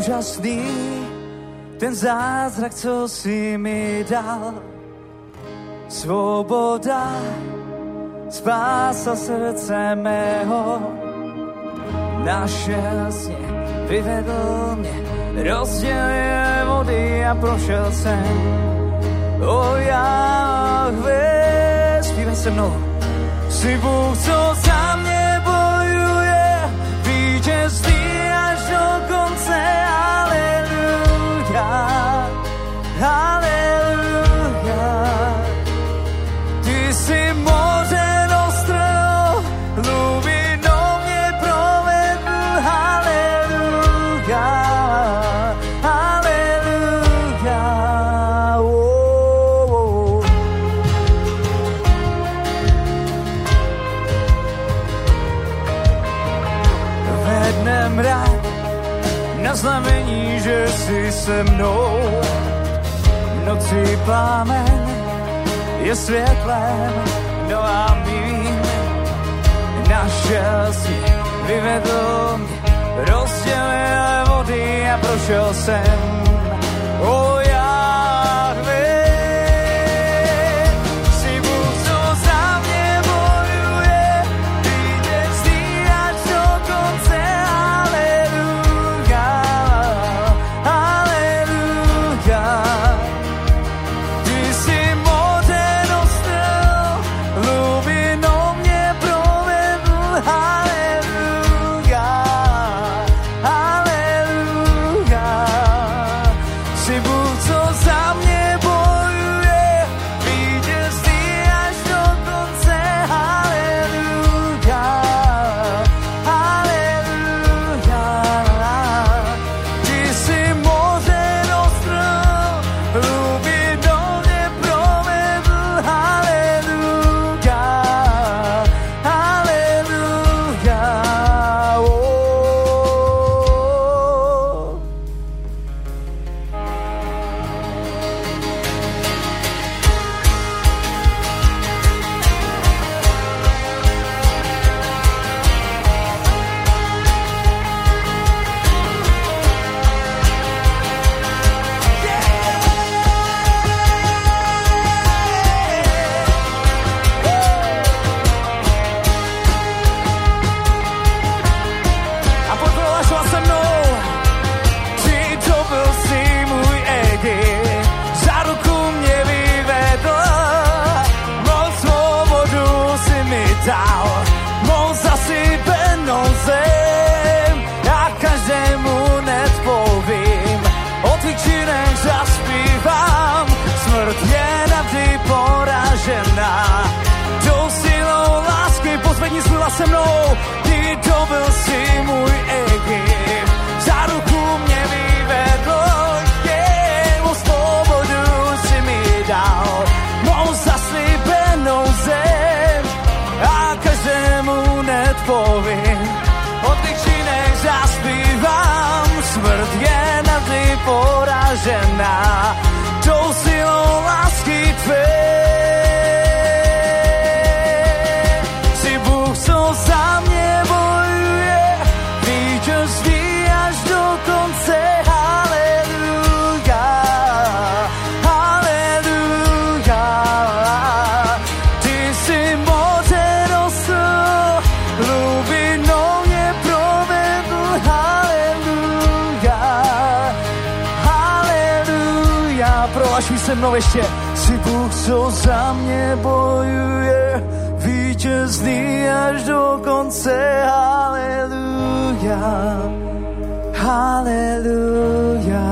úžasný ten zázrak, co si mi dal. Svoboda spása srdce mého. Našel mě, vyvedl mě, rozdělil vody a prošel jsem. O Jahve, zpívej se mnou. Jsi Bůh, co za se mnou. V noci plámen je světlem, no a mým našel si, vyvedl rozdělil vody a prošel jsem. O se mnou, ty to byl si můj Egypt, za ruku mě vyvedl, je, mou svobodu si mi dal, mou zaslíbenou zem a každému nepovím, o těch činech zaspívám, smrt je navždy poražená, tou silou lásky tvé. Ještě, jsi Bůh, co za mě bojuje, vítězný až do konce, haleluja, haleluja.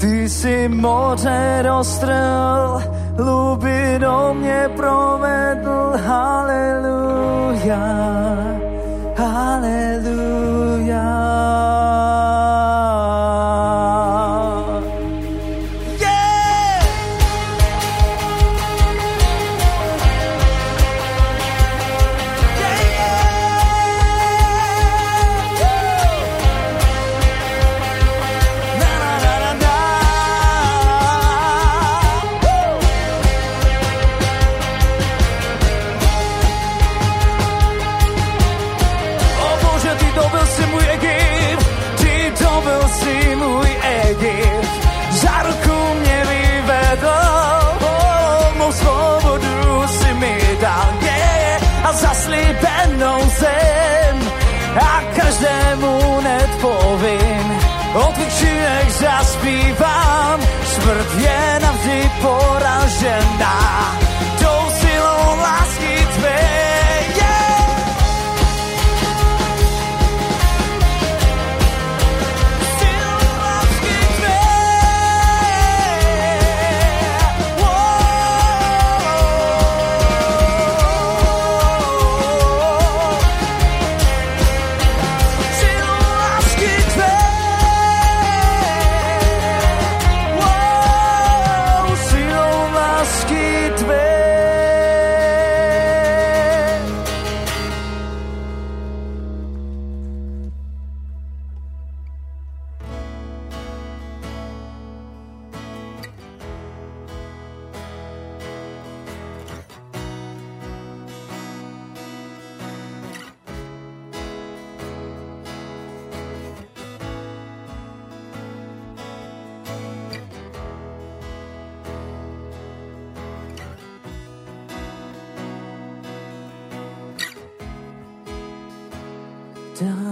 Ty jsi moře roztrhl, hlubinou mě provedl, haleluja, haleluja. Smrt je navždy poražená.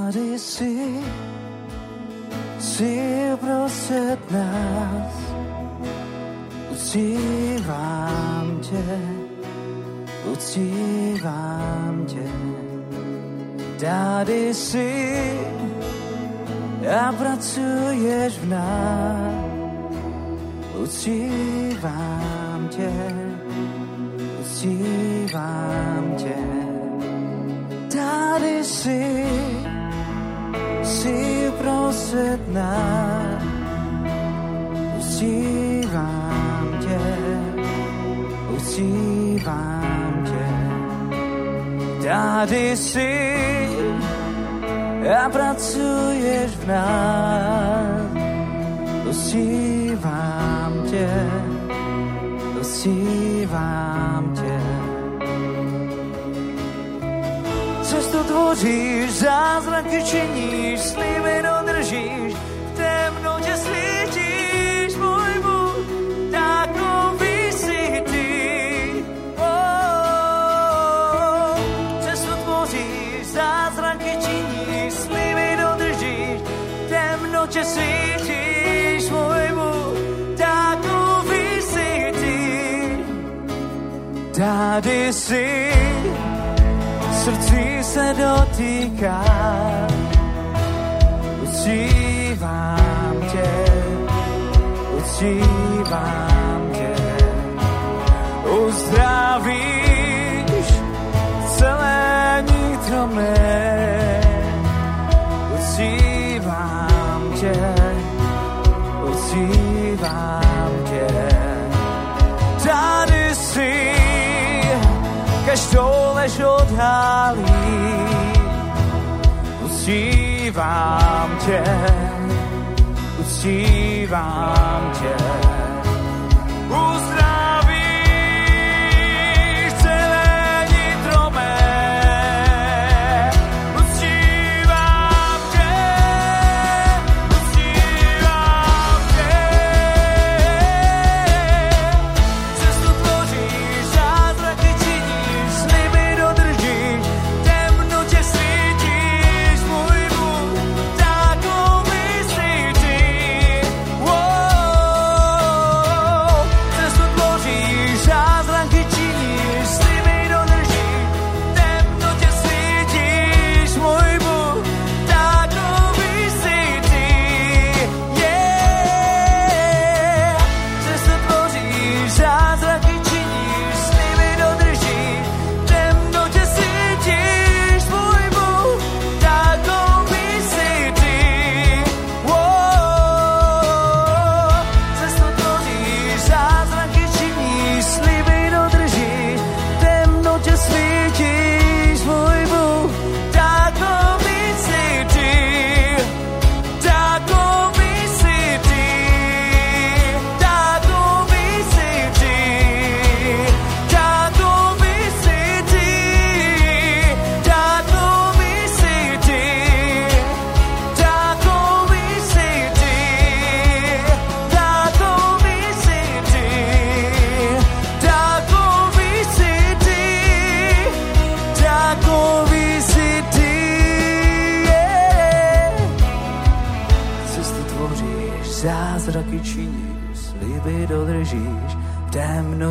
Tady jsi, jsi uprostřed nás, uctívám tě, uctívám tě. Tady jsi a pracuješ v nás, uctívám tě, uctívám tě. Tady jsi nás, uctívám tě, uctívám tě. Tady jsi a pracuješ v nás, uctívám tě, uctívám tě. Cestu tvoříš, zázraky činíš, sliby dodržíš, Tady jsi, srdci se dotýká. Uctívám tě, uctívám tě. Uzdravíš celé nitro mé. Uctívám tě, uctívám tě. Tady jsi, každou lež odhalí. Uctívám tě, uctívám tě. Uzdravíš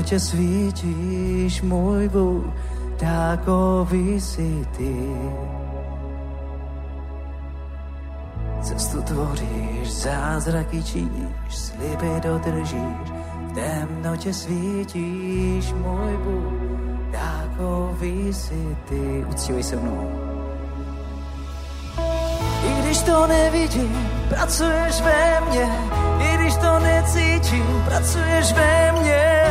temnotě svítíš, můj Bůh, takový jsi ty. Cestu tvoříš, zázraky činíš, sliby dodržíš, v temnotě svítíš, můj Bůh, takový jsi ty. Uctívej se mnou. I když to nevidím, pracuješ ve mně, i když to necítím, pracuješ ve mně,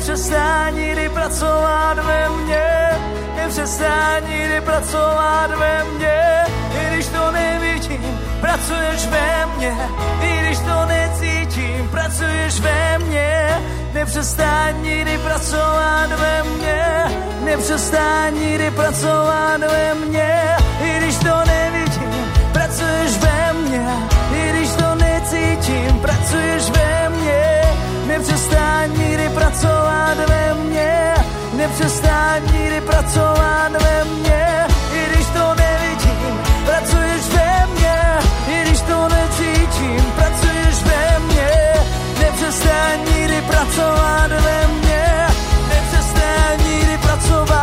nepřestaň nikdy pracovat ve mně, nepřestaň nikdy pracovat ve mně, i když to nevidím, pracuješ ve mně, i když to necítím, pracuješ ve mně, nepřestaň nikdy pracovat ve mně, nepřestaň nikdy pracovat ve mně, i když to nevidím, pracuješ ve mně, i když to necítím, pracuješ ve mně, nepřestaň nikdy pracovat ve mně, nepřestaň nikdy pracovat ve mně, i když to nevidím, pracuješ ve mně, i když to necítím, pracuješ ve mně, nepřestaň nikdy pracovat ve mně, nepřestaň nikdy pracovat,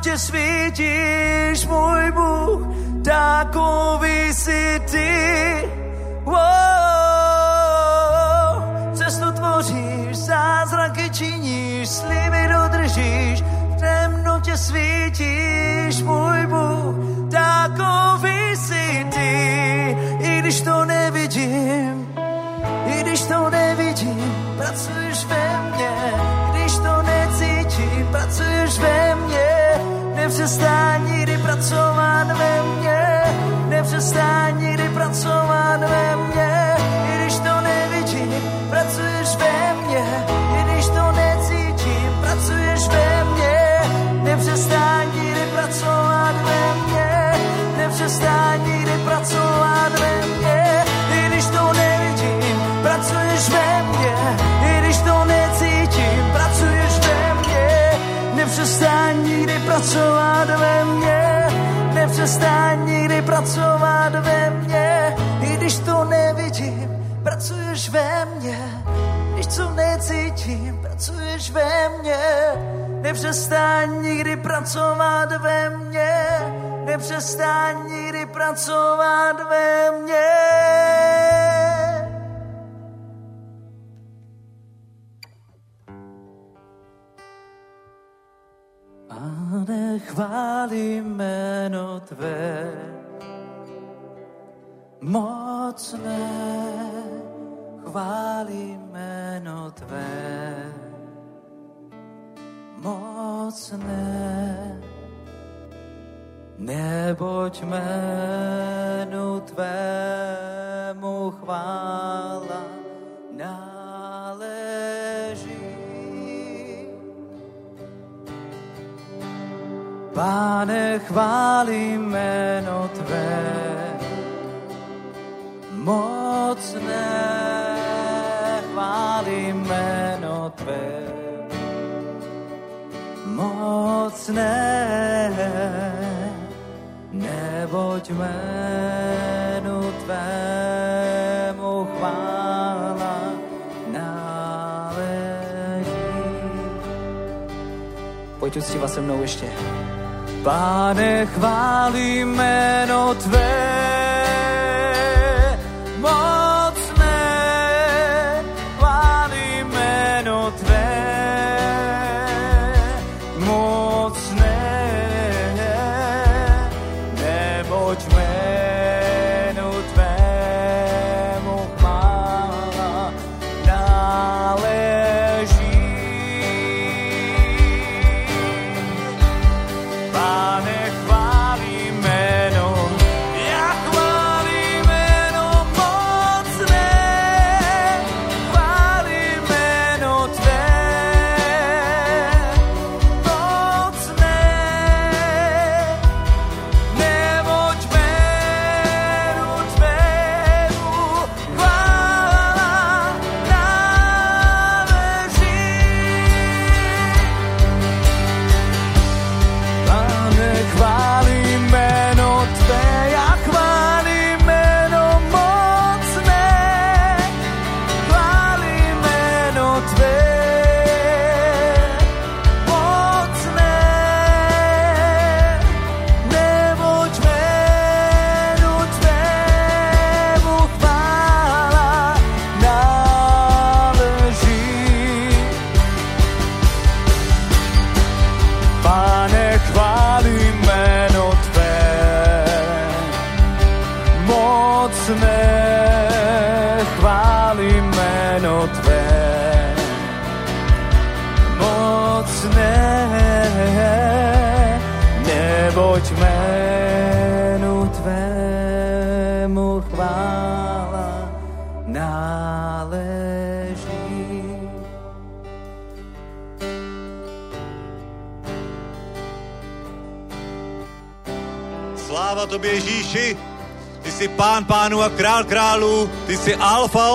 temnotě svítíš, můj Bůh, takový jsi ty. Wow. Cestu tvoříš, zázraky činíš, sliby dodržíš, v temnotě svítíš, můj Bůh, takový nepřestaň nikdy pracovat ve mně, nepřestaň nikdy pracovat ve mně, pracovat ve mně, nepřestaň nikdy pracovat ve mně, i když to nevidím, pracuješ ve mně, když to necítím, pracuješ ve mně, nepřestaň nikdy pracovat ve mně, nepřestaň nikdy pracovat ve mně. Pane, chválím jméno Tvé, mocné, chválím jméno Tvé, mocné, neboť jménu Tvému chvála náleží. Pane, chválím jméno Tvé, mocné, chválím jméno Tvé, mocné, neboť jménu Tvému chvála náleží. Pojď uctívat se mnou ještě. Pane, chválí jméno Tvé. pán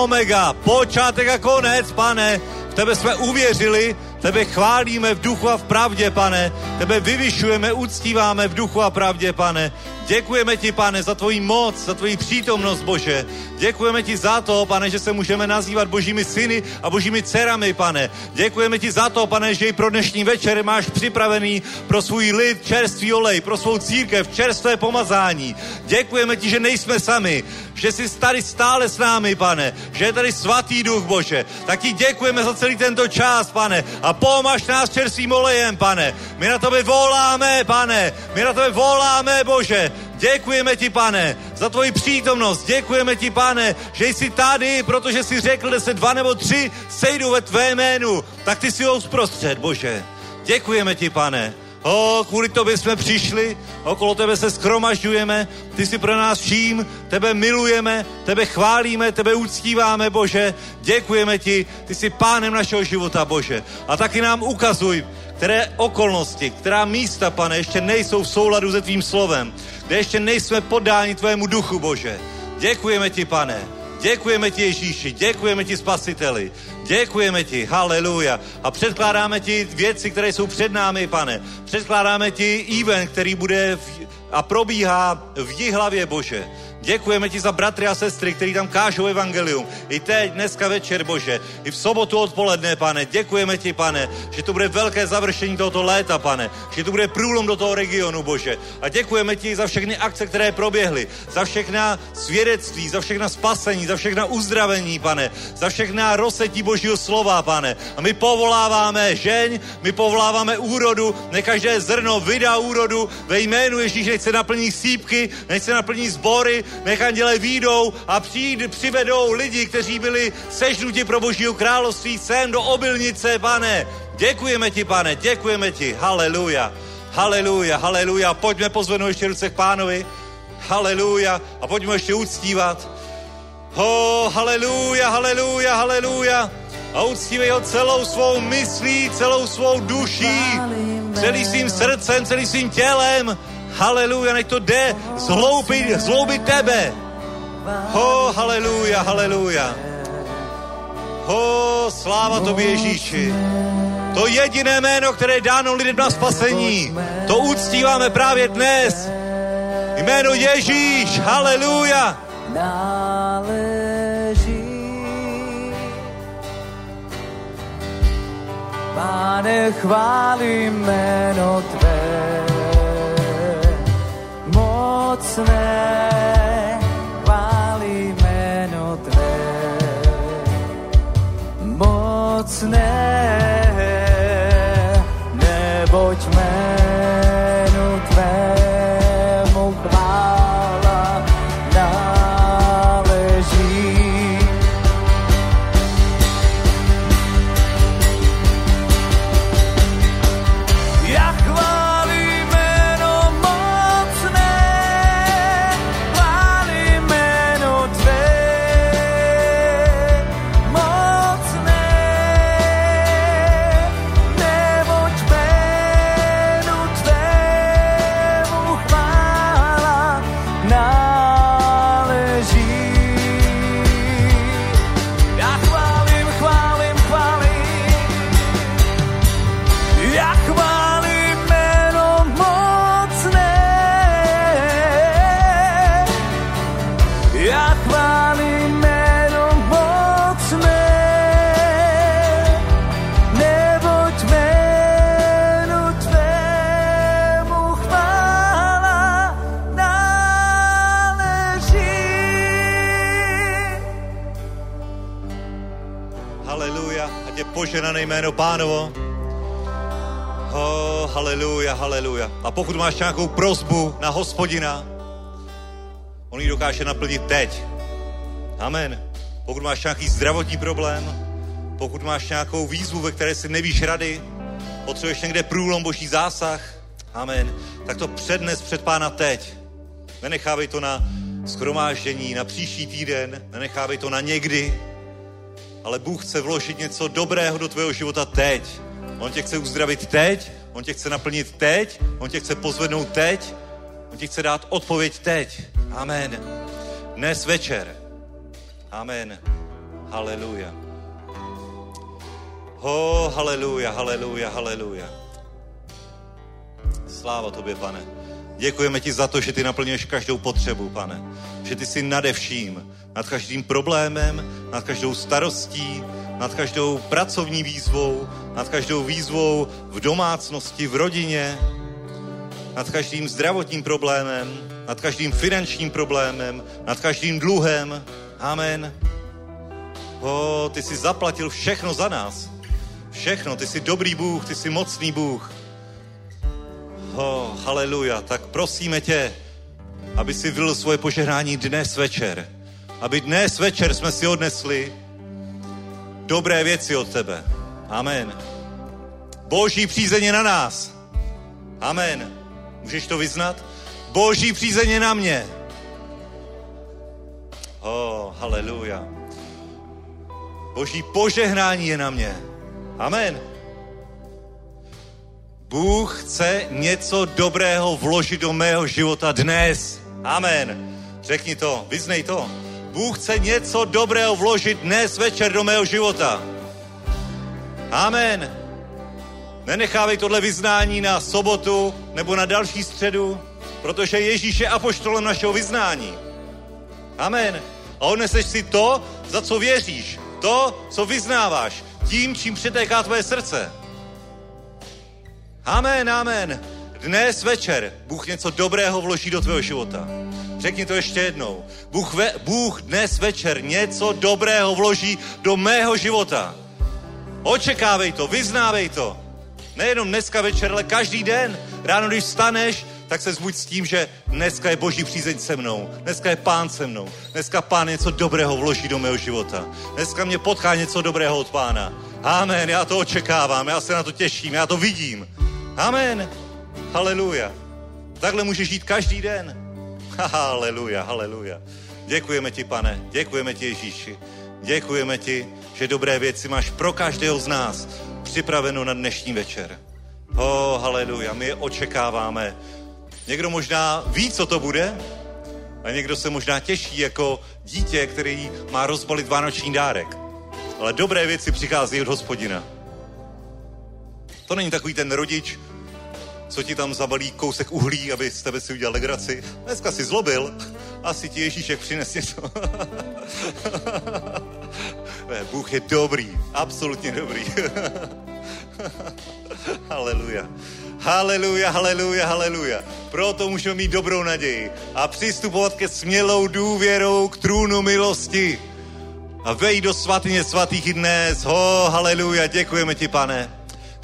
omega, počátek a konec, pane. V tebe jsme uvěřili, tebe chválíme v duchu a v pravdě, pane. Tebe vyvyšujeme, uctíváme v duchu a pravdě, pane. Děkujeme ti, pane, za tvoji moc, za tvoji přítomnost, Bože. Děkujeme ti za to, pane, že se můžeme nazývat božími syny a božími dcerami, pane. Děkujeme ti za to, pane, že i pro dnešní večer máš připravený pro svůj lid čerstvý olej, pro svou církev čerstvé pomazání. Děkujeme ti, že nejsme sami, že jsi tady stále s námi, pane, že je tady svatý duch, Bože. Tak ti děkujeme za celý tento čas, pane, a pomaž nás čerstvým olejem, pane. My na tebe voláme, pane, my na tebe voláme, Bože. Děkujeme ti, pane, za tvoji přítomnost. Děkujeme ti, pane, že jsi tady, protože jsi řekl, že se dva nebo tři sejdou ve tvé jménu. Tak ty si ho zprostřed, Bože. Děkujeme ti, pane. O, kvůli tobě jsme přišli, okolo tebe se skromažďujeme, ty jsi pro nás vším, tebe milujeme, tebe chválíme, tebe uctíváme, Bože. Děkujeme ti, ty jsi pánem našeho života, Bože. A taky nám ukazuj, které okolnosti, která místa, pane, ještě nejsou v souladu se tvým slovem, kde ještě nejsme podáni tvému duchu, Bože. Děkujeme ti, pane. Děkujeme ti, Ježíši, děkujeme ti, Spasiteli. Děkujeme ti, haleluja. A předkládáme ti věci, které jsou před námi, pane. Předkládáme ti event, který bude v, a probíhá v Jihlavě, Bože. Děkujeme ti za bratry a sestry, kteří tam kážou evangelium. I teď, dneska večer, Bože. I v sobotu odpoledne, pane. Děkujeme ti, pane, že to bude velké završení tohoto léta, pane. Že to bude průlom do toho regionu, Bože. A děkujeme ti za všechny akce, které proběhly. Za všechna svědectví, za všechna spasení, za všechna uzdravení, pane. Za všechna rozsetí Božího slova, pane. A my povoláváme žeň, my povoláváme úrodu, ne každé zrno vydá úrodu ve jménu Ježíše, nech se naplní sípky, nech se naplní sbory, nech anděle výjdou a přijít, přivedou lidi, kteří byli sežnuti pro Božího království sem do obilnice, pane. Děkujeme ti, pane, děkujeme ti. Haleluja, haleluja, haleluja. Pojďme pozvednout ještě ruce k pánovi. Haleluja. A pojďme ještě uctívat. Ho, haleluja, haleluja, haleluja. A uctívej ho celou svou myslí, celou svou duší, celým svým srdcem, celým svým tělem. Haleluja, nech to jde zhloubit, zhloubit tebe. Ho, haleluja, haleluja. Ho, sláva tobě Ježíši. To jediné jméno, které je dáno lidem na spasení, to uctíváme právě dnes. Jméno Ježíš, haleluja. Pane, chválím jméno Tvé. Mocné, chválí jméno Tvé. Mocné, jméno pánovo. Oh, haleluja, haleluja. A pokud máš nějakou prozbu na hospodina, on ji dokáže naplnit teď. Amen. Pokud máš nějaký zdravotní problém, pokud máš nějakou výzvu, ve které si nevíš rady, potřebuješ někde průlom boží zásah, amen, tak to přednes před pána teď. Nenechávej to na schromáždění, na příští týden, nenechávej to na někdy, ale Bůh chce vložit něco dobrého do tvého života teď. On tě chce uzdravit teď, on tě chce naplnit teď, on tě chce pozvednout teď, on ti chce dát odpověď teď. Amen. Dnes večer. Amen. Haleluja. Ho, haleluja, haleluja, haleluja. Sláva tobě, pane. Děkujeme ti za to, že ty naplňuješ každou potřebu, pane. Že ty jsi nade vším, nad každým problémem, nad každou starostí, nad každou pracovní výzvou, nad každou výzvou v domácnosti, v rodině, nad každým zdravotním problémem, nad každým finančním problémem, nad každým dluhem. Amen. O, ty jsi zaplatil všechno za nás. Všechno. Ty jsi dobrý Bůh, ty jsi mocný Bůh. Oh, haleluja. Tak prosíme tě, aby si vylil svoje požehnání dnes večer. Aby dnes večer jsme si odnesli dobré věci od tebe. Amen. Boží přízeň je na nás. Amen. Můžeš to vyznat? Boží přízeň je na mě. Oh, haleluja. Boží požehnání je na mě. Amen. Bůh chce něco dobrého vložit do mého života dnes. Amen. Řekni to, vyznej to. Bůh chce něco dobrého vložit dnes večer do mého života. Amen. Nenechávej tohle vyznání na sobotu nebo na další středu, protože Ježíš je apoštolem našeho vyznání. Amen. A odneseš si to, za co věříš. To, co vyznáváš. Tím, čím přetéká tvoje srdce. Amen, amen. Dnes večer Bůh něco dobrého vloží do tvého života. Řekni to ještě jednou. Bůh, ve, Bůh dnes večer něco dobrého vloží do mého života. Očekávej to, vyznávej to. Nejenom dneska večer, ale každý den. Ráno, když vstaneš, tak se zbuď s tím, že dneska je boží přízeň se mnou. Dneska je pán se mnou. Dneska pán něco dobrého vloží do mého života. Dneska mě potká něco dobrého od pána. Amen, já to očekávám, já se na to těším, já to vidím. Amen. Haleluja. Takhle můžeš žít každý den. Haleluja, haleluja. Děkujeme ti, pane, děkujeme ti, Ježíši. Děkujeme ti, že dobré věci máš pro každého z nás připraveno na dnešní večer. Oh, haleluja, my je očekáváme. Někdo možná ví, co to bude, a někdo se možná těší jako dítě, který má rozbalit vánoční dárek. Ale dobré věci přichází od hospodina. To není takový ten rodič, co ti tam zabalí kousek uhlí, aby z tebe si udělal legraci. Dneska si zlobil, asi ti Ježíšek přines něco. Ne, Bůh je dobrý, absolutně dobrý. Haleluja. Haleluja, haleluja, haleluja. Proto můžeme mít dobrou naději a přistupovat ke smělou důvěrou k trůnu milosti a vej do svatyně svatých i dnes. Ho, haleluja, děkujeme ti, pane.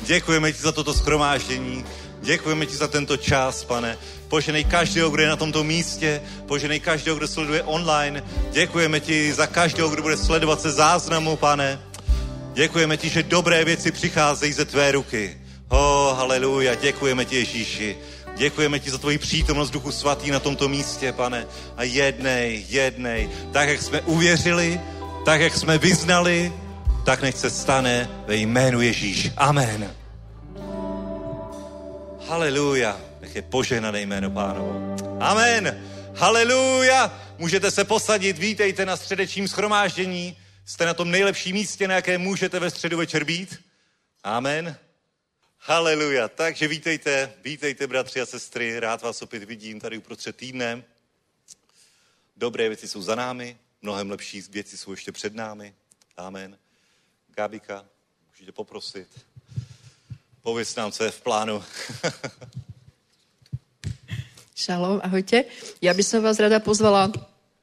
Děkujeme ti za toto schromáždění. Děkujeme ti za tento čas, pane. Poženej každého, kdo je na tomto místě, poženej každého, kdo sleduje online. Děkujeme ti za každého, kdo bude sledovat se záznamu, pane. Děkujeme ti, že dobré věci přicházejí ze tvé ruky. Oh, haleluja, děkujeme ti, Ježíši. Děkujeme ti za tvoji přítomnost Duchu Svatý na tomto místě, pane. A jednej, jednej, tak jak jsme uvěřili, tak jak jsme vyznali, tak nech se stane ve jménu Ježíš. Amen. Haleluja. Nech je požehnané jméno pánovo. Amen. Haleluja. Můžete se posadit, vítejte na středečním schromáždění. Jste na tom nejlepším místě, na jaké můžete ve středu večer být. Amen. Haleluja. Takže vítejte, vítejte bratři a sestry, rád vás opět vidím tady uprostřed týdne. Dobré věci jsou za námi, mnohem lepší věci jsou ještě před námi. Amen. Gabika, můžete poprosit. Pověz nám, co je v plánu. Šalom, ahojte. Ja by som vás rada pozvala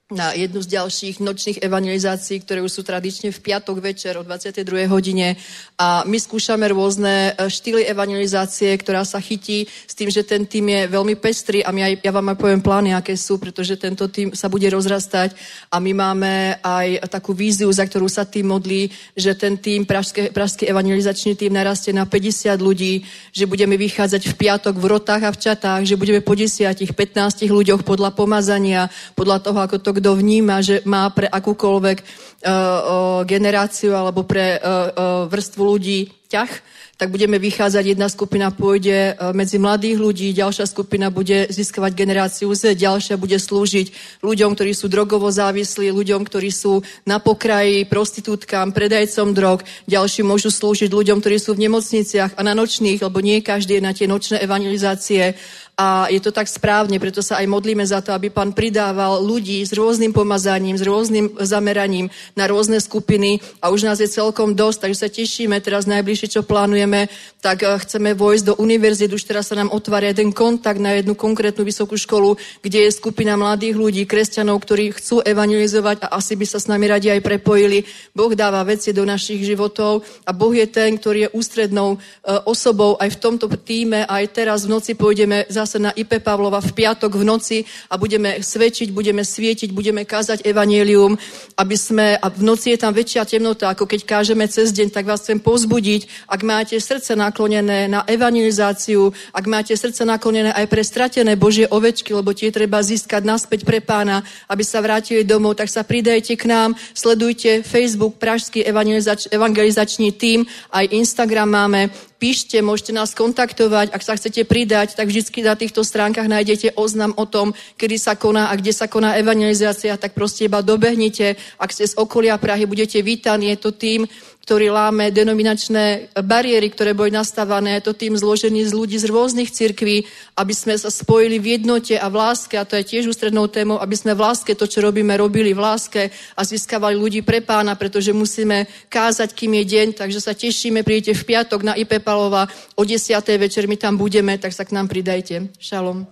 na jednu z ďalších nočných evangelizácií, ktoré už sú tradične v piatok večer o 22. hodine. A my skúšame rôzne e, štýly evangelizácie, ktorá sa chytí s tým, že ten tým je veľmi pestrý a my ja vám aj poviem plány, aké sú, pretože tento tým sa bude rozrastať a my máme aj takú víziu, za ktorú sa tým modlí, že ten tým, pražský, pražský evangelizačný tým narastie na 50 ľudí, že budeme vychádzať v piatok v rotách a v čatách, že budeme po 10, 15 ľuďoch podľa pomazania, podľa toho, ako to kto vníma, že má pre akúkoľvek uh, generáciu alebo pre uh, uh, vrstvu ľudí ťah, tak budeme vychádzať, jedna skupina pôjde medzi mladých ľudí, ďalšia skupina bude získavať generáciu Z, ďalšia bude slúžiť ľuďom, ktorí sú drogovo závislí, ľuďom, ktorí sú na pokraji, prostitútkám, predajcom drog, ďalší môžu slúžiť ľuďom, ktorí sú v nemocniciach a na nočných, lebo nie každý je na tie nočné evangelizácie a je to tak správne, preto sa aj modlíme za to, aby pán pridával ľudí s rôznym pomazaním, s rôznym zameraním na rôzne skupiny. A už nás je celkom dosť, takže sa tešíme teraz najbližšie, čo plánujeme, tak eh, chceme vojsť do univerzity, už teraz sa nám otvára jeden kontakt na jednu konkrétnu vysokú školu, kde je skupina mladých ľudí, kresťanov, ktorí chcú evangelizovať a asi by sa s nami radi aj prepojili. Boh dáva veci do našich životov a Boh je ten, ktorý je ústrednou eh, osobou aj v tomto týme, aj teraz v noci pôjdeme za zase na IP Pavlova v piatok v noci a budeme svedčiť, budeme svietiť, budeme kázať evanelium, aby sme, a v noci je tam väčšia temnota, ako keď kážeme cez deň, tak vás chcem pozbudiť, ak máte srdce naklonené na evangelizáciu, ak máte srdce naklonené aj pre stratené Božie ovečky, lebo tie treba získať naspäť pre pána, aby sa vrátili domov, tak sa pridajte k nám, sledujte Facebook Pražský evangelizač, evangelizačný tým, aj Instagram máme, píšte, môžete nás kontaktovať, ak sa chcete pridať, tak vždycky na týchto stránkach nájdete oznam o tom, kedy sa koná a kde sa koná evangelizácia, tak proste iba dobehnite. Ak ste z okolia Prahy, budete vítaní, je to tým, ktorý láme denominačné bariéry, ktoré boli nastavené. Je to tým zložený z ľudí z rôznych cirkví, aby sme sa spojili v jednote a v láske, a to je tiež ústrednou témou, aby sme v láske to, čo robíme, robili v láske a získavali ľudí pre pána, pretože musíme kázať, kým je deň, takže sa tešíme, prídete v piatok na IP Palova o 10. večer, my tam budeme, tak sa k nám pridajte. Šalom.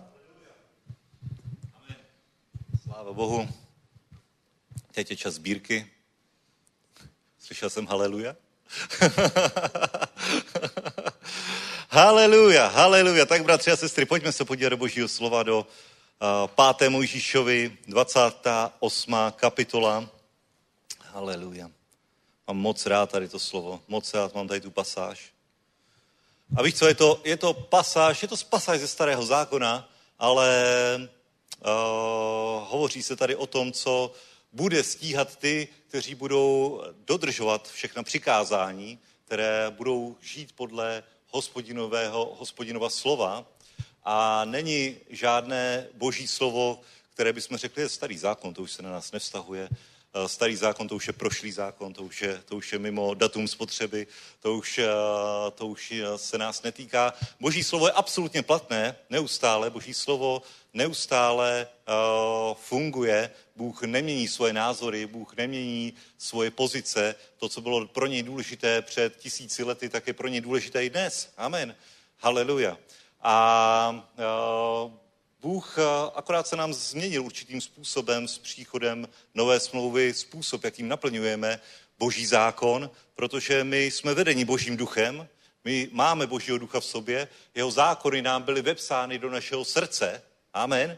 Sláva Bohu. Teď je čas sbírky. Slyšel jsem haleluja? haleluja, haleluja. Tak bratři a sestry, pojďme se podívat do božího slova do uh, 5. Mojžíšovi, 28. kapitola. Haleluja. Mám moc rád tady to slovo, moc rád mám tady tu pasáž. A víš co, je to, je to pasáž, je to pasáž ze starého zákona, ale uh, hovoří se tady o tom, co bude stíhat ty, kteří budou dodržovat všechna přikázání, které budou žít podle hospodinového, hospodinova slova. A není žádné boží slovo, které bychom řekli, je starý zákon, to už se na nás nevztahuje. Eh, starý zákon, to už je prošlý zákon, to už je, to už je mimo datum spotřeby, to už, eh, to už se nás netýká. Boží slovo je absolutně platné, neustále. Boží slovo neustále funguje, Bůh nemění svoje názory, Bůh nemění svoje pozice. To, co bylo pro něj důležité před tisíci lety, tak je pro něj důležité i dnes. Amen. Haleluja. A uh, Bůh akorát se nám změnil určitým způsobem s příchodem nové smlouvy, způsob, jakým naplňujeme boží zákon, protože my jsme vedeni božím duchem, my máme božího ducha v sobě, jeho zákony nám byly vepsány do našeho srdce. Amen.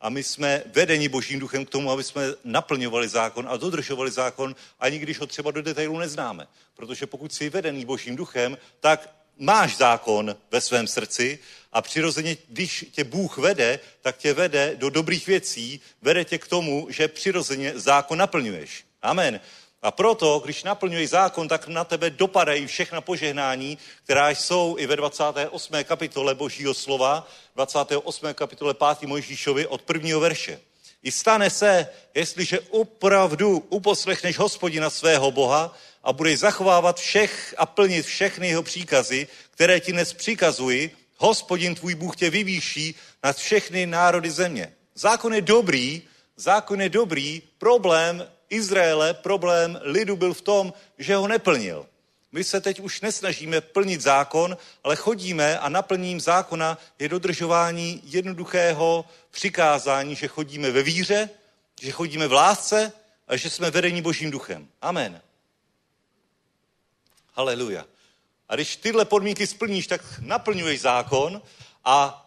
A my jsme vedeni božím duchem k tomu, aby jsme naplňovali zákon a dodržovali zákon, ani když ho třeba do detailu neznáme. Protože pokud jsi vedený božím duchem, tak máš zákon ve svém srdci a přirozeně, když tě Bůh vede, tak tě vede do dobrých věcí, vede tě k tomu, že přirozeně zákon naplňuješ. Amen. A proto, když naplňuješ zákon, tak na tebe dopadají všechna požehnání, která jsou i ve 28. kapitole Božího slova, 28. kapitole 5. Mojžíšovi od prvního verše. I stane se, jestliže opravdu uposlechneš hospodina svého Boha a budeš zachovávat všech a plnit všechny jeho příkazy, které ti dnes přikazují, hospodin tvůj Bůh tě vyvýší nad všechny národy země. Zákon je dobrý, zákon je dobrý, problém Izraele, problém lidu byl v tom, že ho neplnil. My se teď už nesnažíme plnit zákon, ale chodíme a naplním zákona je dodržování jednoduchého přikázání, že chodíme ve víře, že chodíme v lásce a že jsme vedení Božím duchem. Amen. Haleluja. A když tyhle podmínky splníš, tak naplňuješ zákon a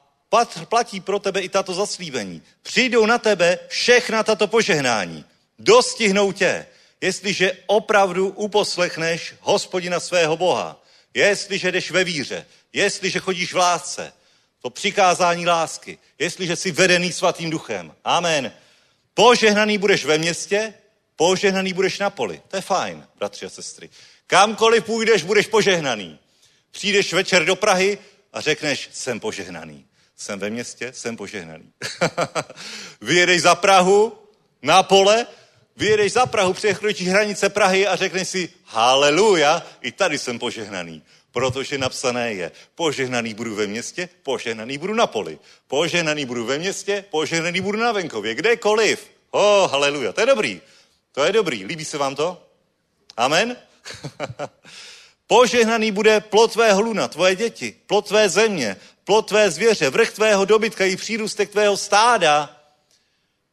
platí pro tebe i tato zaslíbení. Přijdou na tebe všechna tato požehnání. Dostihnou tě, jestliže opravdu uposlechneš hospodina svého Boha. Jestliže jdeš ve víře, jestliže chodíš v lásce, to přikázání lásky, jestliže jsi vedený svatým duchem. Amen. Požehnaný budeš ve městě, požehnaný budeš na poli. To je fajn, bratři a sestry. Kamkoliv půjdeš, budeš požehnaný. Přijdeš večer do Prahy a řekneš, jsem požehnaný. Jsem ve městě, jsem požehnaný. Vyjedeš za Prahu na pole, vyjedeš za Prahu, překročíš hranice Prahy a řekneš si, haleluja, i tady jsem požehnaný. Protože napsané je, požehnaný budu ve městě, požehnaný budu na poli. Požehnaný budu ve městě, požehnaný budu na venkově, kdekoliv. Oh, haleluja, to je dobrý. To je dobrý. Líbí se vám to? Amen? Požehnaný bude plot tvého luna, tvoje děti, plot tvé země, plot tvé zvěře, vrch tvého dobytka i přírůstek tvého stáda.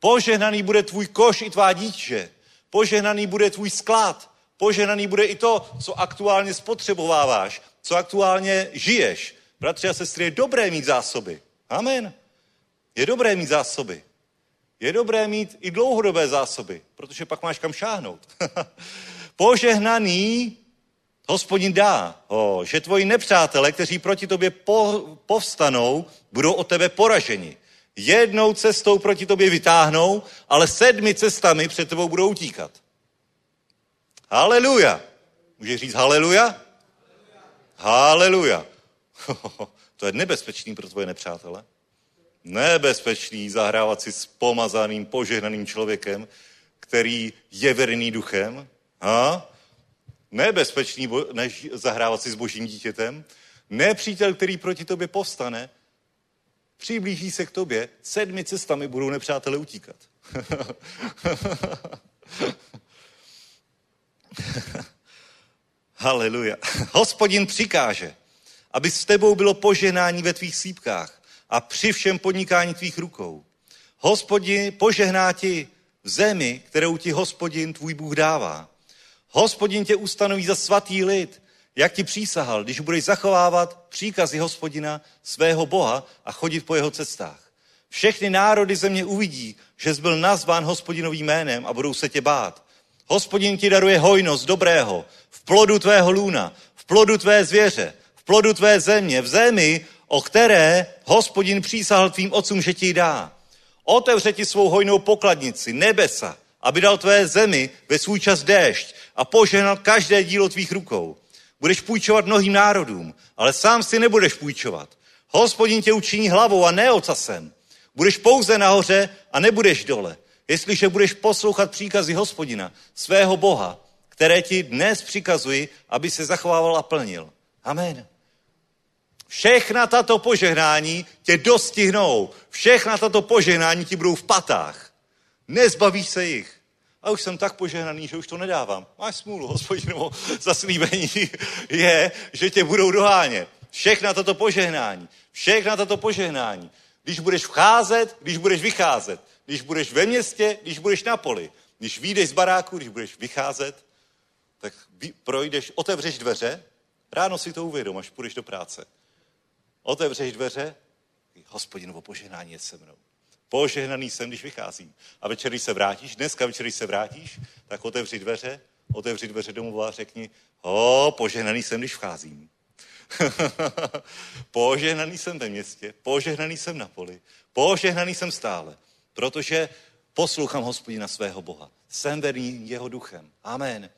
Požehnaný bude tvůj koš i tvá dítě. Požehnaný bude tvůj sklad. Požehnaný bude i to, co aktuálně spotřebováváš, co aktuálně žiješ. Bratři a sestry, je dobré mít zásoby. Amen. Je dobré mít zásoby. Je dobré mít i dlouhodobé zásoby, protože pak máš kam šáhnout. Požehnaný hospodin dá, o, že tvoji nepřátelé, kteří proti tobě po, povstanou, budou o tebe poraženi. Jednou cestou proti tobě vytáhnou, ale sedmi cestami před tebou budou utíkat. Haleluja. Můžeš říct haleluja? Haleluja. to je nebezpečný pro tvoje nepřátele. Nebezpečný zahrávat si s pomazaným, požehnaným člověkem, který je verný duchem. Ha? Nebezpečný, než zahrávat si s božím dítětem. Nepřítel, který proti tobě povstane, přiblíží se k tobě, sedmi cestami budou nepřátelé utíkat. Haleluja. Hospodin přikáže, aby s tebou bylo požehnání ve tvých sípkách a při všem podnikání tvých rukou. Hospodin požehná ti v zemi, kterou ti hospodin tvůj Bůh dává. Hospodin tě ustanoví za svatý lid, jak ti přísahal, když budeš zachovávat příkazy hospodina, svého Boha a chodit po jeho cestách. Všechny národy země uvidí, že jsi byl nazván hospodinovým jménem a budou se tě bát. Hospodin ti daruje hojnost dobrého v plodu tvého lůna, v plodu tvé zvěře, v plodu tvé země, v zemi, o které hospodin přísahal tvým otcům, že ti dá. Otevře ti svou hojnou pokladnici, nebesa, aby dal tvé zemi ve svůj čas déšť a požehnal každé dílo tvých rukou. Budeš půjčovat mnohým národům, ale sám si nebudeš půjčovat. Hospodin tě učiní hlavou a ne ocasem. Budeš pouze nahoře a nebudeš dole. Jestliže budeš poslouchat příkazy hospodina, svého Boha, které ti dnes přikazuji, aby se zachovával a plnil. Amen. Všechna tato požehnání tě dostihnou. Všechna tato požehnání ti budou v patách. Nezbavíš se jich. A už jsem tak požehnaný, že už to nedávám. Máš smůlu, hospodinovo zaslíbení je, že tě budou dohánět. všechna tato požehnání, všechna tato požehnání. Když budeš vcházet, když budeš vycházet, když budeš ve městě, když budeš na poli, když vyjdeš z baráku, když budeš vycházet, tak projdeš, otevřeš dveře, ráno si to uvědom, až půjdeš do práce. Otevřeš dveře, hospodinovo požehnání je se mnou. Požehnaný jsem, když vycházím. A večer, když se vrátíš, dneska večer, když se vrátíš, tak otevři dveře, otevři dveře domů a řekni, o, požehnaný jsem, když vcházím. požehnaný jsem ve městě, požehnaný jsem na poli, požehnaný jsem stále, protože poslouchám hospodina svého Boha. Jsem vený jeho duchem. Amen.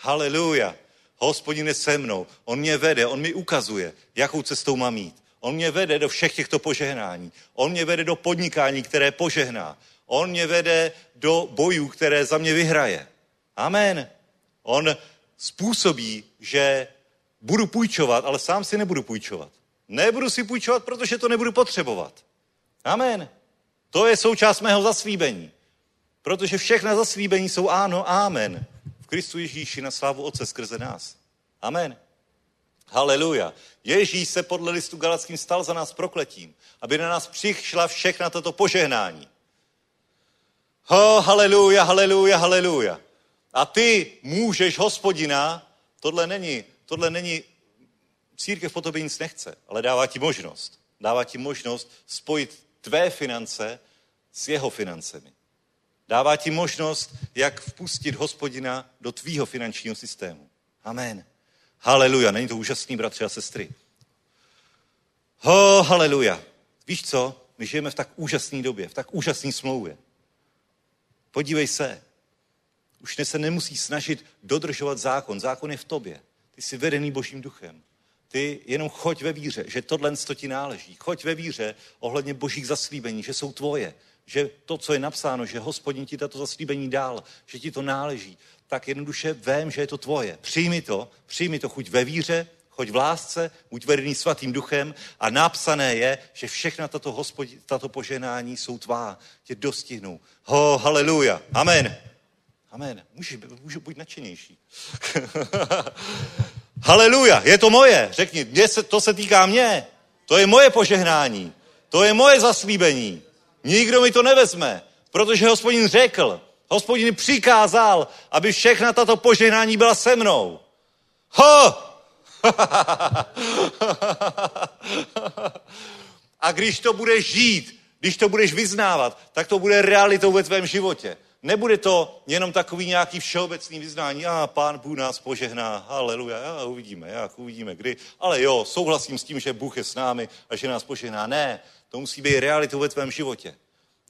Haleluja. Hospodin je se mnou. On mě vede, on mi ukazuje, jakou cestou mám jít. On mě vede do všech těchto požehnání. On mě vede do podnikání, které požehná. On mě vede do bojů, které za mě vyhraje. Amen. On způsobí, že budu půjčovat, ale sám si nebudu půjčovat. Nebudu si půjčovat, protože to nebudu potřebovat. Amen. To je součást mého zaslíbení. Protože všechna zaslíbení jsou ano, amen. V Kristu Ježíši na slávu Otce skrze nás. Amen. Haleluja. Ježíš se podle listu Galackým stal za nás prokletím, aby na nás přišla všechna tato požehnání. Ho, haleluja, haleluja, haleluja. A ty můžeš hospodina, tohle není, tohle není, církev po tobě nic nechce, ale dává ti možnost. Dává ti možnost spojit tvé finance s jeho financemi. Dává ti možnost, jak vpustit hospodina do tvýho finančního systému. Amen. Haleluja. Není to úžasný, bratři a sestry? Ho, haleluja. Víš co? My žijeme v tak úžasné době, v tak úžasné smlouvě. Podívej se. Už se nemusí snažit dodržovat zákon. Zákon je v tobě. Ty jsi vedený božím duchem. Ty jenom choď ve víře, že tohle to ti náleží. Choď ve víře ohledně božích zaslíbení, že jsou tvoje. Že to, co je napsáno, že hospodin ti tato zaslíbení dál, že ti to náleží, tak jednoduše vím, že je to tvoje. Přijmi to, přijmi to chuť ve víře, choď v lásce, buď vedený svatým duchem a napsané je, že všechna tato, hospodi, tato poženání jsou tvá, tě dostihnou. Ho, haleluja, amen. Amen. Můžeš, můžu být nadšenější. haleluja, je to moje. Řekni, mě se, to se týká mě. To je moje požehnání. To je moje zaslíbení. Nikdo mi to nevezme, protože hospodin řekl, hospodin přikázal, aby všechna tato požehnání byla se mnou. Ho! A když to budeš žít, když to budeš vyznávat, tak to bude realitou ve tvém životě. Nebude to jenom takový nějaký všeobecný vyznání, a pán Bůh nás požehná, haleluja, a uvidíme, jak uvidíme, kdy. Ale jo, souhlasím s tím, že Bůh je s námi a že nás požehná. Ne, to musí být realitou ve tvém životě.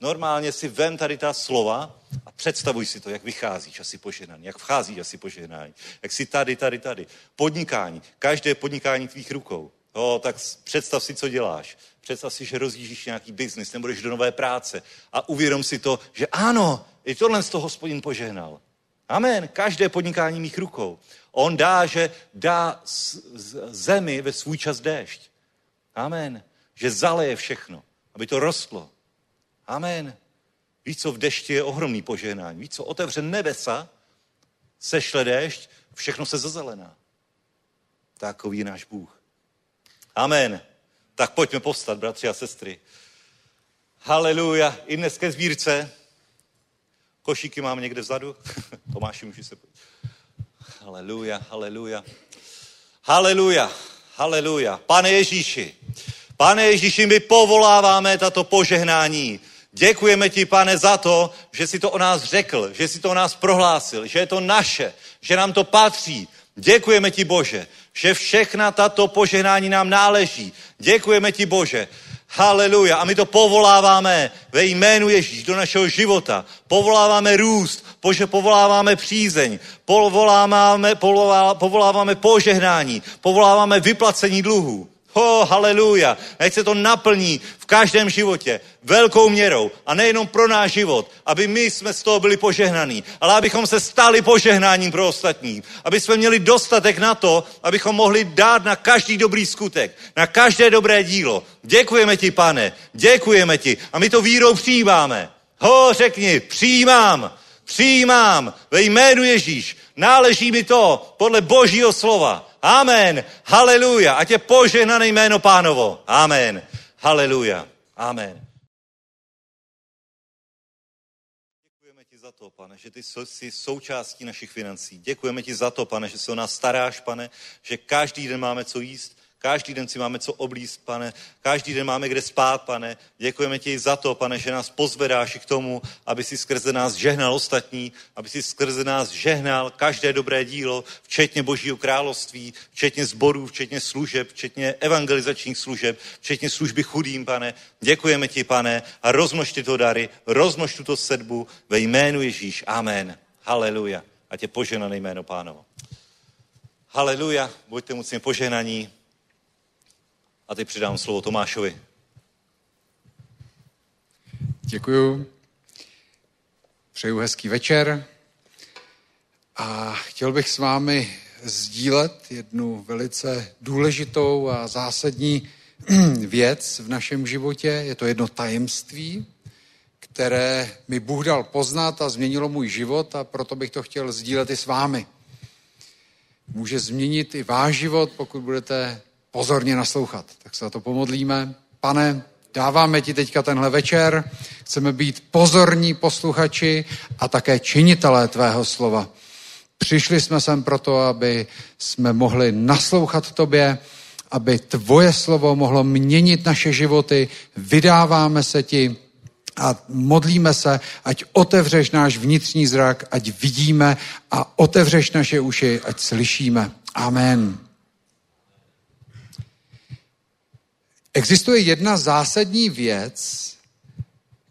Normálně si vem tady ta slova a představuj si to, jak vycházíš asi požehnaný, jak vcházíš asi požehnání, jak si tady, tady, tady. Podnikání, každé podnikání tvých rukou. O, tak představ si, co děláš. Představ si, že rozjíždíš nějaký biznis, nebo jdeš do nové práce a uvědom si to, že ano, i tohle z toho hospodin požehnal. Amen. Každé podnikání mých rukou. On dá, že dá zemi ve svůj čas déšť. Amen. Že zaleje všechno, aby to rostlo. Amen. Víš, co v dešti je ohromný požehnání. Víš, co otevře nebesa, sešle déšť, všechno se zazelená. Takový je náš Bůh. Amen. Tak pojďme povstat, bratři a sestry. Haleluja. I dnes ke sbírce. Košíky mám někde vzadu. Tomáši, můžu se pojít. Haleluja, haleluja. Haleluja, haleluja. Pane Ježíši, pane Ježíši, my povoláváme tato požehnání Děkujeme ti, pane, za to, že jsi to o nás řekl, že jsi to o nás prohlásil, že je to naše, že nám to patří. Děkujeme ti, Bože, že všechna tato požehnání nám náleží. Děkujeme ti, Bože. Haleluja. A my to povoláváme ve jménu Ježíš do našeho života. Povoláváme růst, Bože, povoláváme přízeň, povoláváme, povoláváme požehnání, povoláváme vyplacení dluhů. Ho, oh, haleluja. Ať se to naplní v každém životě velkou měrou. A nejenom pro náš život, aby my jsme z toho byli požehnaní, ale abychom se stali požehnáním pro ostatní. Aby jsme měli dostatek na to, abychom mohli dát na každý dobrý skutek, na každé dobré dílo. Děkujeme ti, pane, děkujeme ti. A my to vírou přijímáme. Ho, řekni, přijímám, přijímám ve jménu Ježíš. Náleží mi to podle božího slova Amen. Haleluja. Ať je požehnané jméno pánovo. Amen. Haleluja. Amen. Děkujeme ti za to, pane, že ty jsi součástí našich financí. Děkujeme ti za to, pane, že se o nás staráš, pane, že každý den máme co jíst, Každý den si máme co oblízt, pane. Každý den máme kde spát, pane. Děkujeme ti za to, pane, že nás pozvedáš k tomu, aby si skrze nás žehnal ostatní, aby si skrze nás žehnal každé dobré dílo, včetně Božího království, včetně zborů, včetně služeb, včetně evangelizačních služeb, včetně služby chudým, pane. Děkujeme ti, pane, a rozmnož tyto dary, rozmnož tuto sedbu ve jménu Ježíš. Amen. Haleluja. A tě poženané jméno pánovo. Haleluja. Buďte mocně poženaní. A teď přidám slovo Tomášovi. Děkuju. Přeju hezký večer. A chtěl bych s vámi sdílet jednu velice důležitou a zásadní věc v našem životě. Je to jedno tajemství, které mi Bůh dal poznat a změnilo můj život a proto bych to chtěl sdílet i s vámi. Může změnit i váš život, pokud budete pozorně naslouchat. Tak se za to pomodlíme. Pane, dáváme ti teďka tenhle večer, chceme být pozorní posluchači a také činitelé tvého slova. Přišli jsme sem proto, aby jsme mohli naslouchat tobě, aby tvoje slovo mohlo měnit naše životy. Vydáváme se ti a modlíme se, ať otevřeš náš vnitřní zrak, ať vidíme a otevřeš naše uši, ať slyšíme. Amen. Existuje jedna zásadní věc,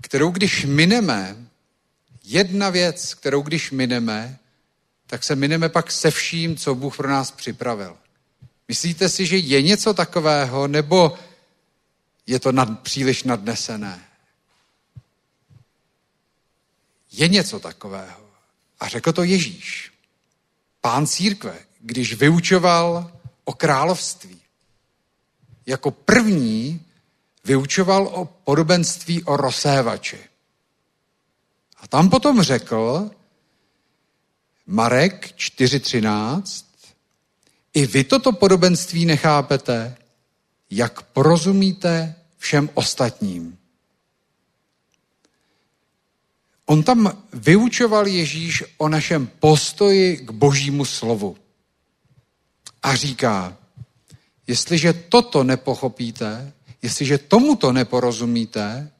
kterou když mineme, jedna věc, kterou když mineme, tak se mineme pak se vším, co Bůh pro nás připravil. Myslíte si, že je něco takového, nebo je to nad, příliš nadnesené? Je něco takového. A řekl to Ježíš, pán církve, když vyučoval o království jako první vyučoval o podobenství o rozsévači. A tam potom řekl, Marek 4.13, i vy toto podobenství nechápete, jak porozumíte všem ostatním. On tam vyučoval Ježíš o našem postoji k božímu slovu. A říká, Jestliže toto nepochopíte, jestliže tomuto neporozumíte,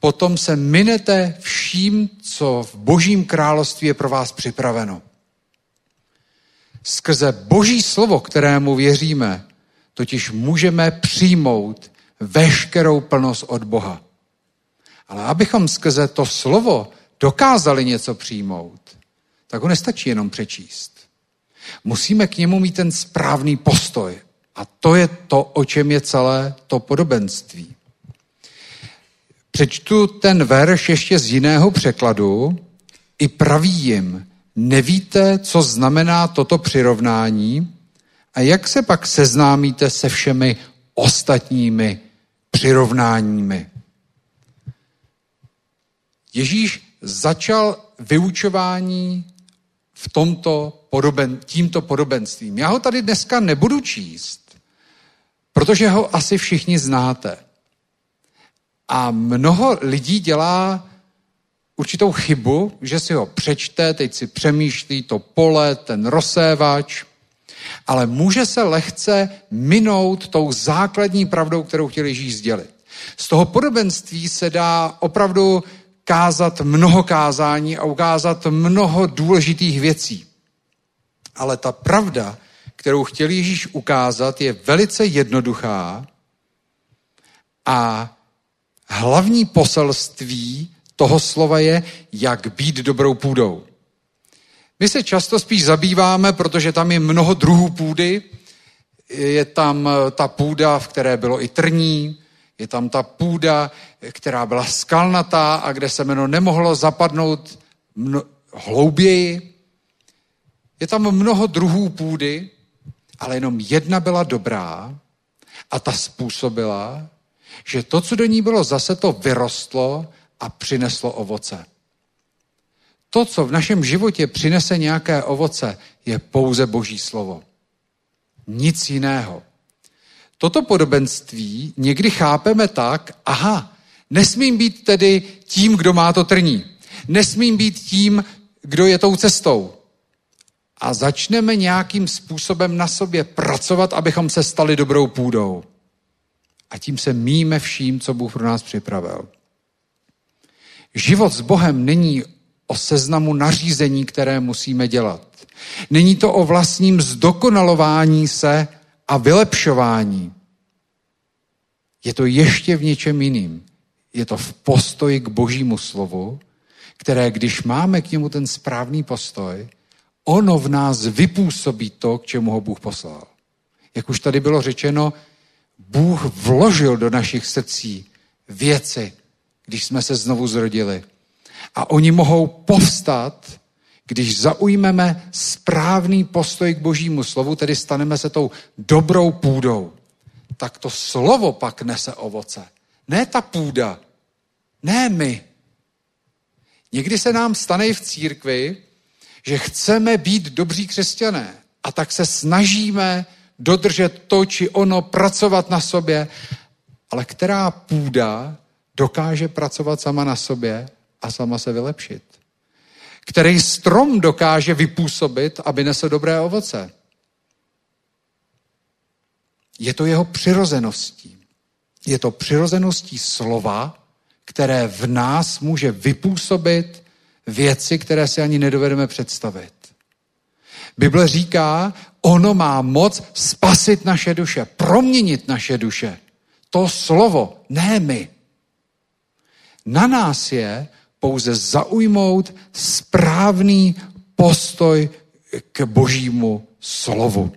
potom se minete vším, co v Božím království je pro vás připraveno. Skrze Boží slovo, kterému věříme, totiž můžeme přijmout veškerou plnost od Boha. Ale abychom skrze to slovo dokázali něco přijmout, tak ho nestačí jenom přečíst. Musíme k němu mít ten správný postoj. A to je to, o čem je celé to podobenství. Přečtu ten verš ještě z jiného překladu. I praví jim, nevíte, co znamená toto přirovnání a jak se pak seznámíte se všemi ostatními přirovnáními. Ježíš začal vyučování v tomto podoben, tímto podobenstvím. Já ho tady dneska nebudu číst, protože ho asi všichni znáte. A mnoho lidí dělá určitou chybu, že si ho přečte, teď si přemýšlí to pole, ten rozsévač, ale může se lehce minout tou základní pravdou, kterou chtěl Ježíš sdělit. Z toho podobenství se dá opravdu kázat mnoho kázání a ukázat mnoho důležitých věcí. Ale ta pravda kterou chtěl Ježíš ukázat, je velice jednoduchá a hlavní poselství toho slova je, jak být dobrou půdou. My se často spíš zabýváme, protože tam je mnoho druhů půdy. Je tam ta půda, v které bylo i trní, je tam ta půda, která byla skalnatá a kde se jméno nemohlo zapadnout mno, hlouběji. Je tam mnoho druhů půdy ale jenom jedna byla dobrá a ta způsobila, že to, co do ní bylo zase to vyrostlo a přineslo ovoce. To, co v našem životě přinese nějaké ovoce, je pouze Boží slovo. nic jiného. Toto podobenství někdy chápeme tak, aha, nesmím být tedy tím, kdo má to trní. Nesmím být tím, kdo je tou cestou. A začneme nějakým způsobem na sobě pracovat, abychom se stali dobrou půdou. A tím se míme vším, co Bůh pro nás připravil. Život s Bohem není o seznamu nařízení, které musíme dělat. Není to o vlastním zdokonalování se a vylepšování. Je to ještě v něčem jiným. Je to v postoji k božímu slovu, které, když máme k němu ten správný postoj, ono v nás vypůsobí to, k čemu ho Bůh poslal. Jak už tady bylo řečeno, Bůh vložil do našich srdcí věci, když jsme se znovu zrodili. A oni mohou povstat, když zaujmeme správný postoj k božímu slovu, tedy staneme se tou dobrou půdou, tak to slovo pak nese ovoce. Ne ta půda, ne my. Někdy se nám stane i v církvi, že chceme být dobří křesťané a tak se snažíme dodržet to či ono, pracovat na sobě, ale která půda dokáže pracovat sama na sobě a sama se vylepšit? Který strom dokáže vypůsobit, aby nesl dobré ovoce? Je to jeho přirozeností. Je to přirozeností slova, které v nás může vypůsobit věci, které si ani nedovedeme představit. Bible říká, ono má moc spasit naše duše, proměnit naše duše. To slovo, ne my. Na nás je pouze zaujmout správný postoj k božímu slovu.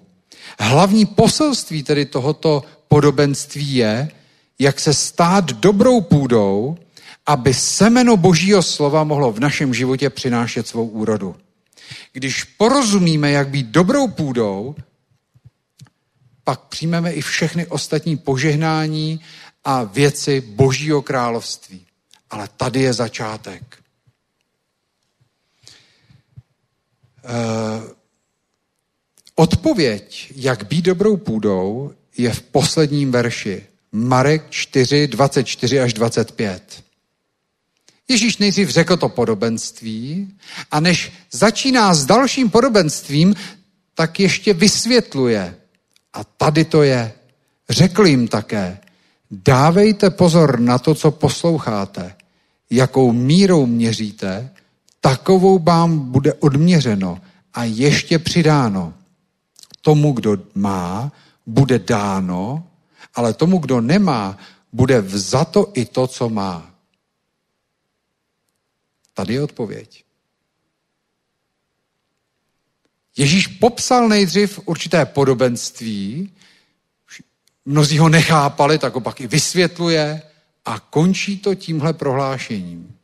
Hlavní poselství tedy tohoto podobenství je, jak se stát dobrou půdou, aby semeno božího slova mohlo v našem životě přinášet svou úrodu. Když porozumíme, jak být dobrou půdou, pak přijmeme i všechny ostatní požehnání a věci božího království. Ale tady je začátek. Uh, odpověď, jak být dobrou půdou, je v posledním verši. Marek 4, 24 až 25. Ježíš nejdřív řekl to podobenství a než začíná s dalším podobenstvím, tak ještě vysvětluje. A tady to je. Řekl jim také, dávejte pozor na to, co posloucháte. Jakou mírou měříte, takovou vám bude odměřeno a ještě přidáno. Tomu, kdo má, bude dáno, ale tomu, kdo nemá, bude vzato i to, co má. Tady je odpověď. Ježíš popsal nejdřív určité podobenství, mnozí ho nechápali, tak ho pak i vysvětluje a končí to tímhle prohlášením.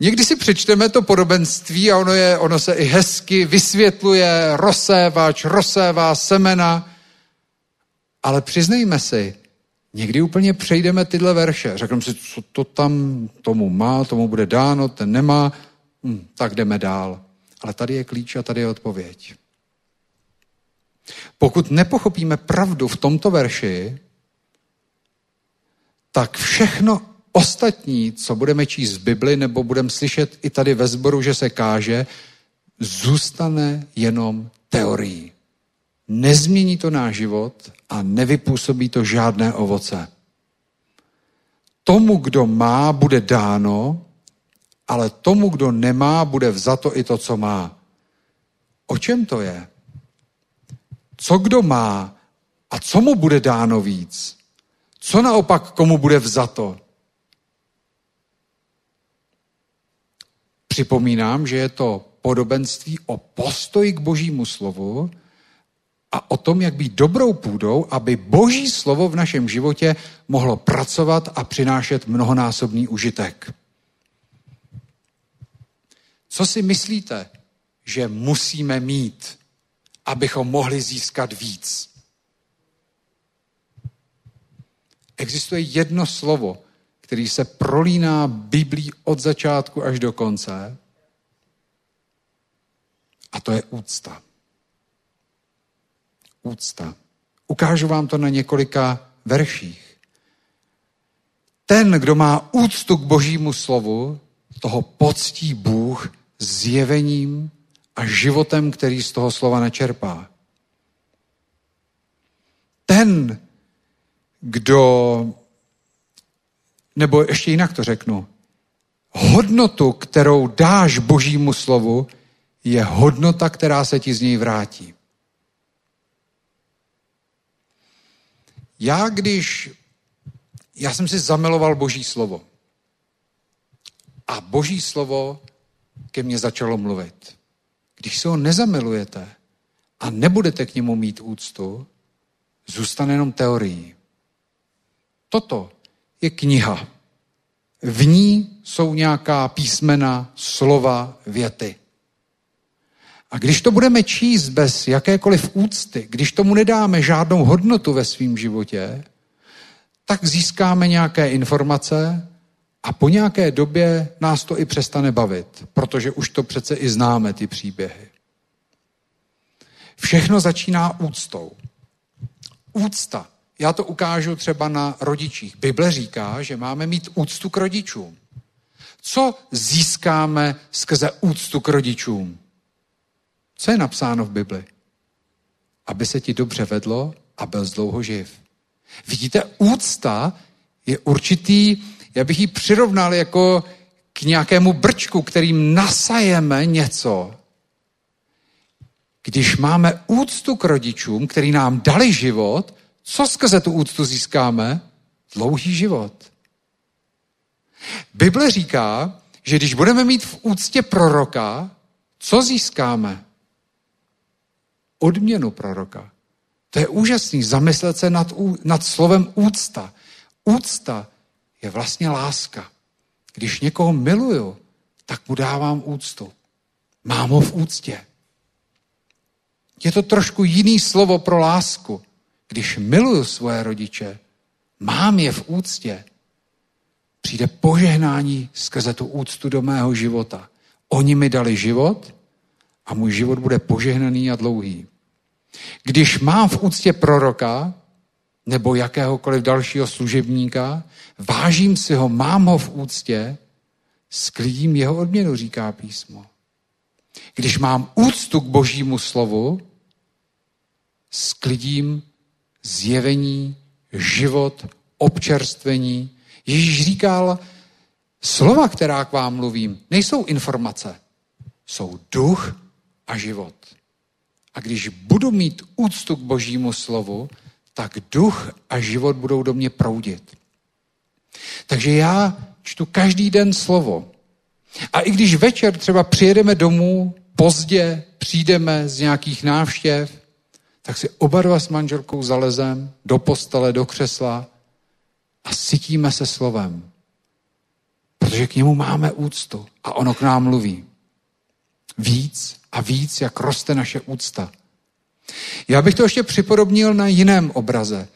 Někdy si přečteme to podobenství a ono, je, ono se i hezky vysvětluje, rozsévač, rozsévá semena, ale přiznejme si, Někdy úplně přejdeme tyhle verše. Řekneme si, co to tam tomu má, tomu bude dáno, ten nemá, hm, tak jdeme dál. Ale tady je klíč a tady je odpověď. Pokud nepochopíme pravdu v tomto verši, tak všechno ostatní, co budeme číst v Bibli nebo budeme slyšet i tady ve sboru, že se káže, zůstane jenom teorií. Nezmění to náš život a nevypůsobí to žádné ovoce. Tomu, kdo má, bude dáno, ale tomu, kdo nemá, bude vzato i to, co má. O čem to je? Co kdo má a co mu bude dáno víc? Co naopak komu bude vzato? Připomínám, že je to podobenství o postoji k božímu slovu, a o tom, jak být dobrou půdou, aby boží slovo v našem životě mohlo pracovat a přinášet mnohonásobný užitek. Co si myslíte, že musíme mít, abychom mohli získat víc? Existuje jedno slovo, který se prolíná Biblí od začátku až do konce, a to je úcta. Úcta. Ukážu vám to na několika verších. Ten, kdo má úctu k božímu slovu, toho poctí Bůh zjevením a životem, který z toho slova načerpá. Ten, kdo, nebo ještě jinak to řeknu, hodnotu, kterou dáš božímu slovu, je hodnota, která se ti z něj vrátí. Já když, já jsem si zamiloval boží slovo. A boží slovo ke mně začalo mluvit. Když se ho nezamilujete a nebudete k němu mít úctu, zůstane jenom teorií. Toto je kniha. V ní jsou nějaká písmena, slova, věty. A když to budeme číst bez jakékoliv úcty, když tomu nedáme žádnou hodnotu ve svém životě, tak získáme nějaké informace a po nějaké době nás to i přestane bavit, protože už to přece i známe, ty příběhy. Všechno začíná úctou. Úcta. Já to ukážu třeba na rodičích. Bible říká, že máme mít úctu k rodičům. Co získáme skrze úctu k rodičům? Co je napsáno v Bibli? Aby se ti dobře vedlo a byl dlouho živ. Vidíte, úcta je určitý, já bych ji přirovnal jako k nějakému brčku, kterým nasajeme něco. Když máme úctu k rodičům, který nám dali život, co skrze tu úctu získáme? Dlouhý život. Bible říká, že když budeme mít v úctě proroka, co získáme? Odměnu proroka. To je úžasný, zamyslet se nad, nad slovem úcta. Úcta je vlastně láska. Když někoho miluju, tak mu dávám úctu. Mám ho v úctě. Je to trošku jiný slovo pro lásku. Když miluju svoje rodiče, mám je v úctě, přijde požehnání skrze tu úctu do mého života. Oni mi dali život a můj život bude požehnaný a dlouhý. Když mám v úctě proroka nebo jakéhokoliv dalšího služebníka, vážím si ho, mám ho v úctě, sklidím jeho odměnu, říká písmo. Když mám úctu k božímu slovu, sklidím zjevení, život, občerstvení. Ježíš říkal, slova, která k vám mluvím, nejsou informace, jsou duch a život. A když budu mít úctu k božímu slovu, tak duch a život budou do mě proudit. Takže já čtu každý den slovo. A i když večer třeba přijedeme domů, pozdě přijdeme z nějakých návštěv, tak si oba dva s manželkou zalezem do postele, do křesla a sytíme se slovem. Protože k němu máme úctu a ono k nám mluví. Víc a víc, jak roste naše úcta. Já bych to ještě připodobnil na jiném obraze.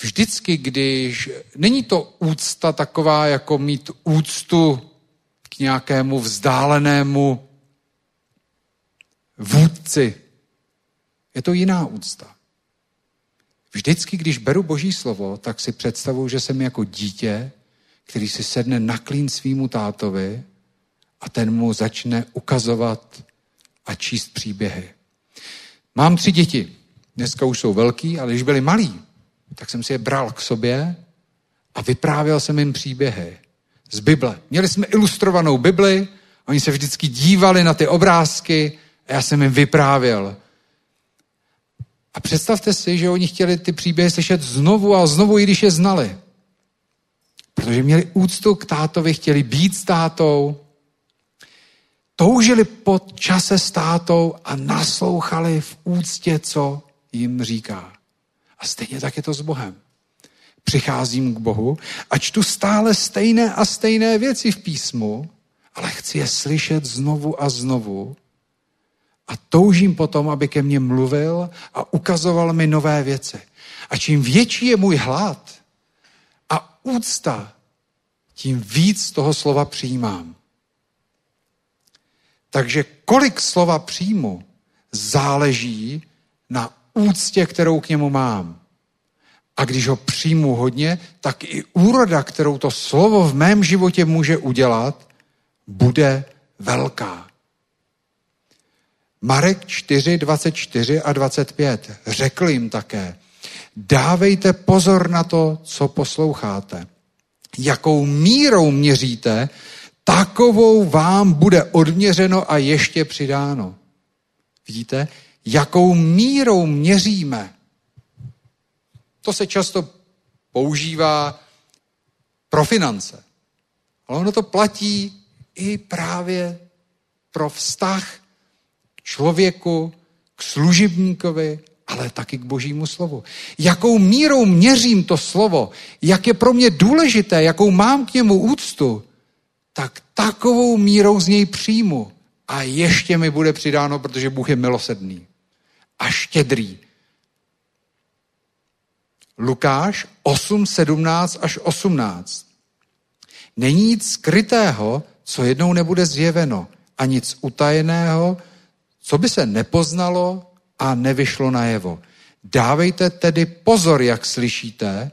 Vždycky, když není to úcta taková, jako mít úctu k nějakému vzdálenému vůdci, je to jiná úcta. Vždycky, když beru Boží slovo, tak si představuji, že jsem jako dítě, který si sedne na klín svýmu tátovi a ten mu začne ukazovat a číst příběhy. Mám tři děti. Dneska už jsou velký, ale když byli malí, tak jsem si je bral k sobě a vyprávěl jsem jim příběhy z Bible. Měli jsme ilustrovanou Bibli, oni se vždycky dívali na ty obrázky a já jsem jim vyprávěl. A představte si, že oni chtěli ty příběhy slyšet znovu a znovu, i když je znali. Protože měli úctu k tátovi, chtěli být s tátou, toužili po čase s a naslouchali v úctě, co jim říká. A stejně tak je to s Bohem. Přicházím k Bohu a čtu stále stejné a stejné věci v písmu, ale chci je slyšet znovu a znovu, a toužím potom, aby ke mně mluvil a ukazoval mi nové věci. A čím větší je můj hlad a úcta, tím víc toho slova přijímám. Takže kolik slova přijmu, záleží na úctě, kterou k němu mám. A když ho přijmu hodně, tak i úroda, kterou to slovo v mém životě může udělat, bude velká. Marek 4, 24 a 25 řekl jim také, dávejte pozor na to, co posloucháte. Jakou mírou měříte, takovou vám bude odměřeno a ještě přidáno. Vidíte, jakou mírou měříme. To se často používá pro finance. Ale ono to platí i právě pro vztah k člověku, k služebníkovi, ale taky k božímu slovu. Jakou mírou měřím to slovo, jak je pro mě důležité, jakou mám k němu úctu, tak takovou mírou z něj přijmu. A ještě mi bude přidáno, protože Bůh je milosedný a štědrý. Lukáš 8, 17 až 18. Není nic skrytého, co jednou nebude zjeveno, a nic utajeného, co by se nepoznalo a nevyšlo najevo. Dávejte tedy pozor, jak slyšíte,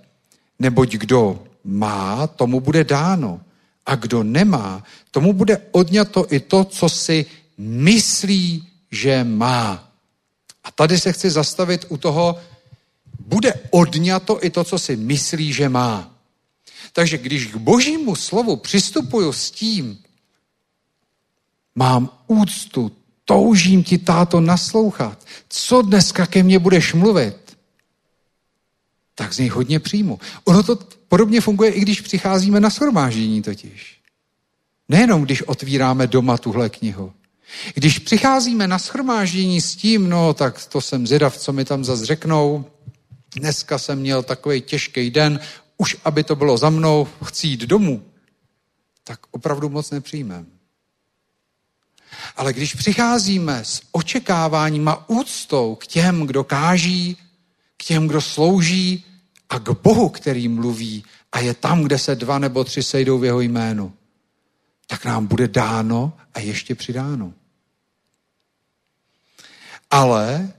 neboť kdo má, tomu bude dáno. A kdo nemá, tomu bude odňato i to, co si myslí, že má. A tady se chci zastavit u toho, bude odňato i to, co si myslí, že má. Takže když k božímu slovu přistupuju s tím, mám úctu, toužím ti, táto, naslouchat, co dneska ke mně budeš mluvit, tak z něj hodně přijmu. Ono to podobně funguje, i když přicházíme na shromáždění totiž. Nejenom, když otvíráme doma tuhle knihu. Když přicházíme na schromáždění s tím, no tak to jsem zvědav, co mi tam zase řeknou, dneska jsem měl takový těžký den, už aby to bylo za mnou, chci jít domů, tak opravdu moc nepřijmem. Ale když přicházíme s očekáváním a úctou k těm, kdo káží, k těm, kdo slouží a k Bohu, který mluví a je tam, kde se dva nebo tři sejdou v jeho jménu, tak nám bude dáno a ještě přidáno. Ale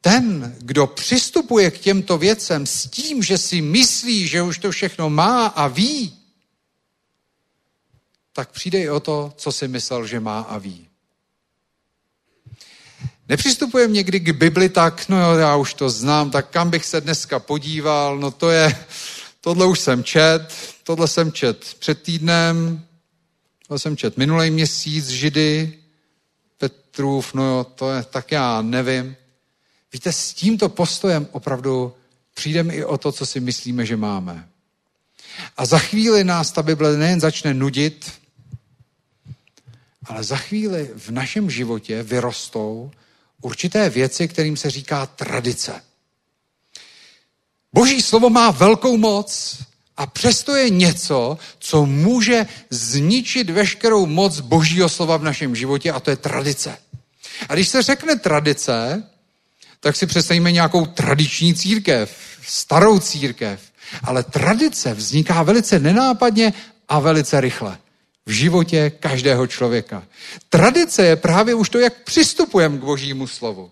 ten, kdo přistupuje k těmto věcem s tím, že si myslí, že už to všechno má a ví, tak přijde i o to, co si myslel, že má a ví. Nepřistupujeme někdy k Bibli tak, no jo, já už to znám, tak kam bych se dneska podíval, no to je, tohle už jsem čet, tohle jsem čet před týdnem, tohle jsem čet minulý měsíc, Židy, Petrův, no jo, to je, tak já nevím. Víte, s tímto postojem opravdu přijdeme i o to, co si myslíme, že máme. A za chvíli nás ta Bible nejen začne nudit, ale za chvíli v našem životě vyrostou určité věci, kterým se říká tradice. Boží slovo má velkou moc a přesto je něco, co může zničit veškerou moc Božího slova v našem životě a to je tradice. A když se řekne tradice, tak si představíme nějakou tradiční církev, starou církev. Ale tradice vzniká velice nenápadně a velice rychle v životě každého člověka. Tradice je právě už to, jak přistupujeme k božímu slovu.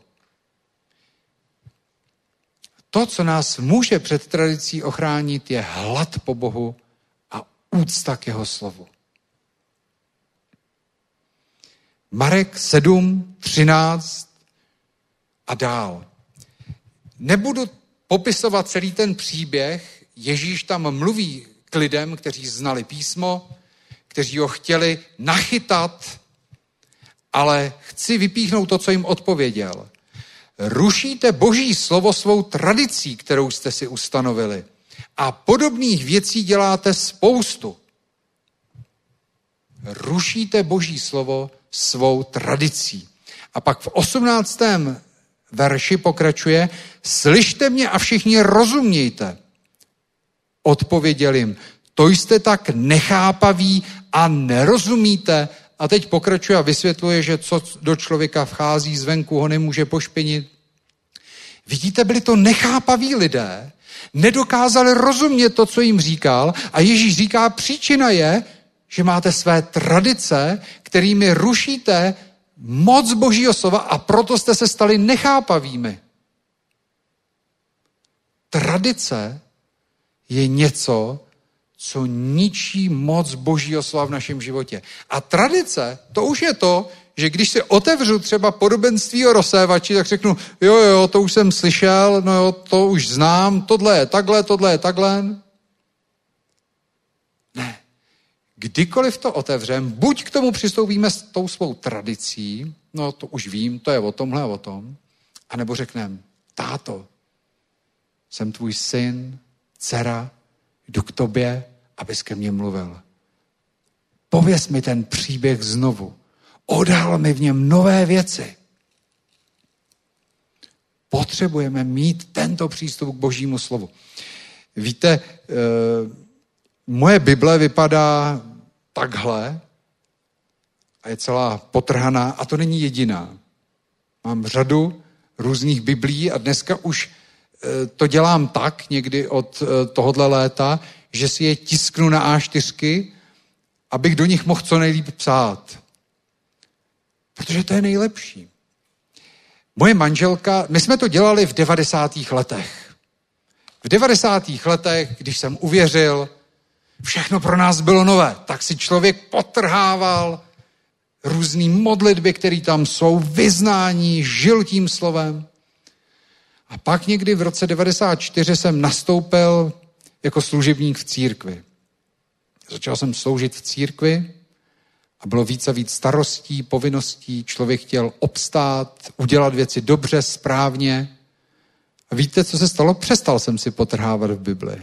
To, co nás může před tradicí ochránit, je hlad po Bohu a úcta k jeho slovu. Marek 7, 13 a dál. Nebudu popisovat celý ten příběh. Ježíš tam mluví k lidem, kteří znali písmo, kteří ho chtěli nachytat, ale chci vypíchnout to, co jim odpověděl. Rušíte boží slovo svou tradicí, kterou jste si ustanovili. A podobných věcí děláte spoustu. Rušíte boží slovo svou tradicí. A pak v 18. verši pokračuje, slyšte mě a všichni rozumějte. Odpověděl jim, to jste tak nechápaví a nerozumíte. A teď pokračuje a vysvětluje, že co do člověka vchází zvenku, ho nemůže pošpinit. Vidíte, byli to nechápaví lidé, nedokázali rozumět to, co jim říkal a Ježíš říká, příčina je, že máte své tradice, kterými rušíte moc božího slova a proto jste se stali nechápavými. tradice je něco, co ničí moc božího slova v našem životě. A tradice, to už je to, že když si otevřu třeba podobenství o rozsévači, tak řeknu, jo, jo, to už jsem slyšel, no jo, to už znám, tohle je takhle, tohle je takhle. Ne. Kdykoliv to otevřem, buď k tomu přistoupíme s tou svou tradicí, no to už vím, to je o tomhle a o tom, anebo řekneme, táto, jsem tvůj syn, dcera, jdu k tobě, abys ke mně mluvil. Pověz mi ten příběh znovu. Odhal mi v něm nové věci. Potřebujeme mít tento přístup k božímu slovu. Víte, e, moje Bible vypadá takhle a je celá potrhaná a to není jediná. Mám řadu různých biblí a dneska už e, to dělám tak někdy od e, tohohle léta, že si je tisknu na A4, abych do nich mohl co nejlíp psát. Protože to je nejlepší. Moje manželka, my jsme to dělali v 90. letech. V 90. letech, když jsem uvěřil, všechno pro nás bylo nové, tak si člověk potrhával různý modlitby, které tam jsou, vyznání, žil tím slovem. A pak někdy v roce 94 jsem nastoupil jako služebník v církvi. Začal jsem sloužit v církvi a bylo víc a víc starostí, povinností. Člověk chtěl obstát, udělat věci dobře, správně. A víte, co se stalo? Přestal jsem si potrhávat v Bibli.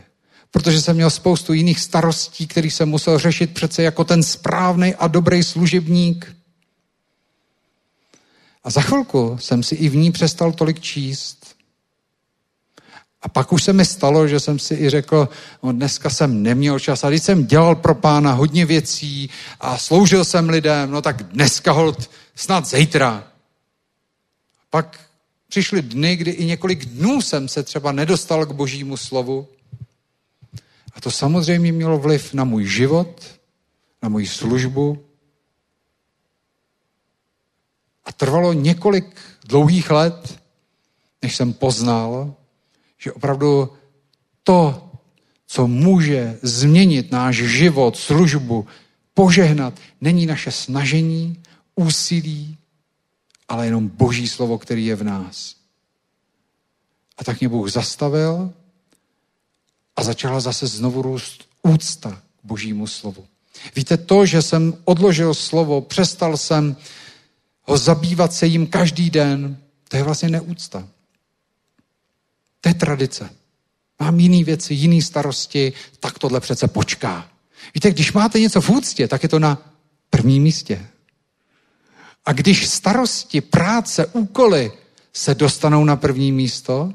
Protože jsem měl spoustu jiných starostí, který jsem musel řešit přece jako ten správný a dobrý služebník. A za chvilku jsem si i v ní přestal tolik číst. A pak už se mi stalo, že jsem si i řekl, no dneska jsem neměl čas, a když jsem dělal pro pána hodně věcí a sloužil jsem lidem, no tak dneska hold snad zítra. Pak přišly dny, kdy i několik dnů jsem se třeba nedostal k božímu slovu. A to samozřejmě mělo vliv na můj život, na moji službu. A trvalo několik dlouhých let, než jsem poznal, že opravdu to, co může změnit náš život, službu, požehnat, není naše snažení, úsilí, ale jenom Boží slovo, který je v nás. A tak mě Bůh zastavil a začala zase znovu růst úcta k Božímu slovu. Víte, to, že jsem odložil slovo, přestal jsem ho zabývat se jim každý den, to je vlastně neúcta. To je tradice. Mám jiný věci, jiný starosti, tak tohle přece počká. Víte, když máte něco v úctě, tak je to na prvním místě. A když starosti, práce, úkoly se dostanou na první místo,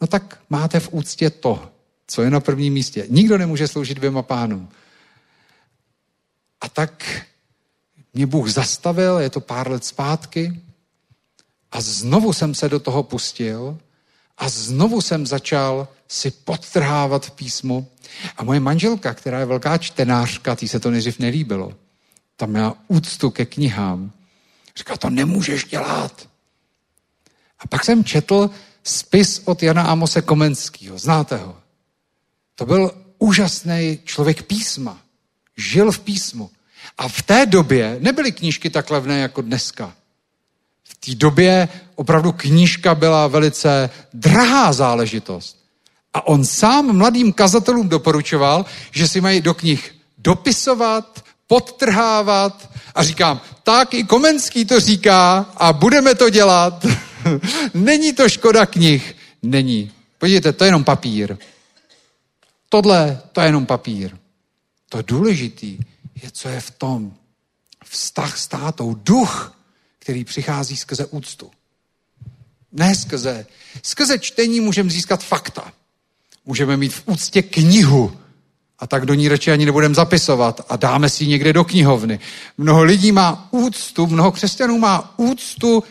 no tak máte v úctě to, co je na prvním místě. Nikdo nemůže sloužit dvěma pánům. A tak mě Bůh zastavil, je to pár let zpátky, a znovu jsem se do toho pustil a znovu jsem začal si podtrhávat v písmu. A moje manželka, která je velká čtenářka, tý se to nejdřív nelíbilo. Tam měla úctu ke knihám. Říká, to nemůžeš dělat. A pak jsem četl spis od Jana Amose Komenského. Znáte ho? To byl úžasný člověk písma. Žil v písmu. A v té době nebyly knížky tak levné jako dneska. Té době opravdu knížka byla velice drahá záležitost. A on sám mladým kazatelům doporučoval, že si mají do knih dopisovat, podtrhávat a říkám, tak i Komenský to říká a budeme to dělat. Není to škoda knih. Není. Podívejte, to je jenom papír. Tohle, to je jenom papír. To důležitý je, co je v tom. Vztah s tátou, duch, který přichází skrze úctu. Ne skrze. Skrze čtení můžeme získat fakta. Můžeme mít v úctě knihu, a tak do ní radši ani nebudeme zapisovat a dáme si ji někde do knihovny. Mnoho lidí má úctu, mnoho křesťanů má úctu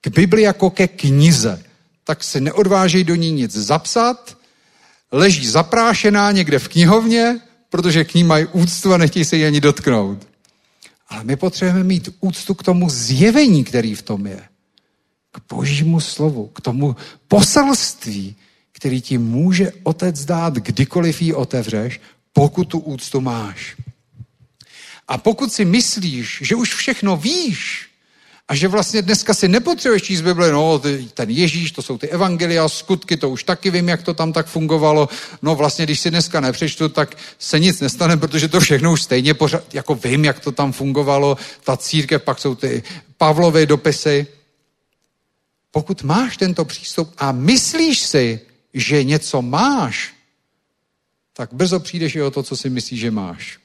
k Bibli jako ke knize. Tak se neodvážejí do ní nic zapsat, leží zaprášená někde v knihovně, protože k ní mají úctu a nechtějí se ji ani dotknout. Ale my potřebujeme mít úctu k tomu zjevení, který v tom je. K božímu slovu, k tomu poselství, který ti může otec dát, kdykoliv ji otevřeš, pokud tu úctu máš. A pokud si myslíš, že už všechno víš, a že vlastně dneska si nepotřebuješ číst Bible, no ten Ježíš, to jsou ty evangelia, skutky, to už taky vím, jak to tam tak fungovalo. No vlastně, když si dneska nepřečtu, tak se nic nestane, protože to všechno už stejně pořád, jako vím, jak to tam fungovalo, ta církev, pak jsou ty Pavlovy dopisy. Pokud máš tento přístup a myslíš si, že něco máš, tak brzo přijdeš i o to, co si myslíš, že máš.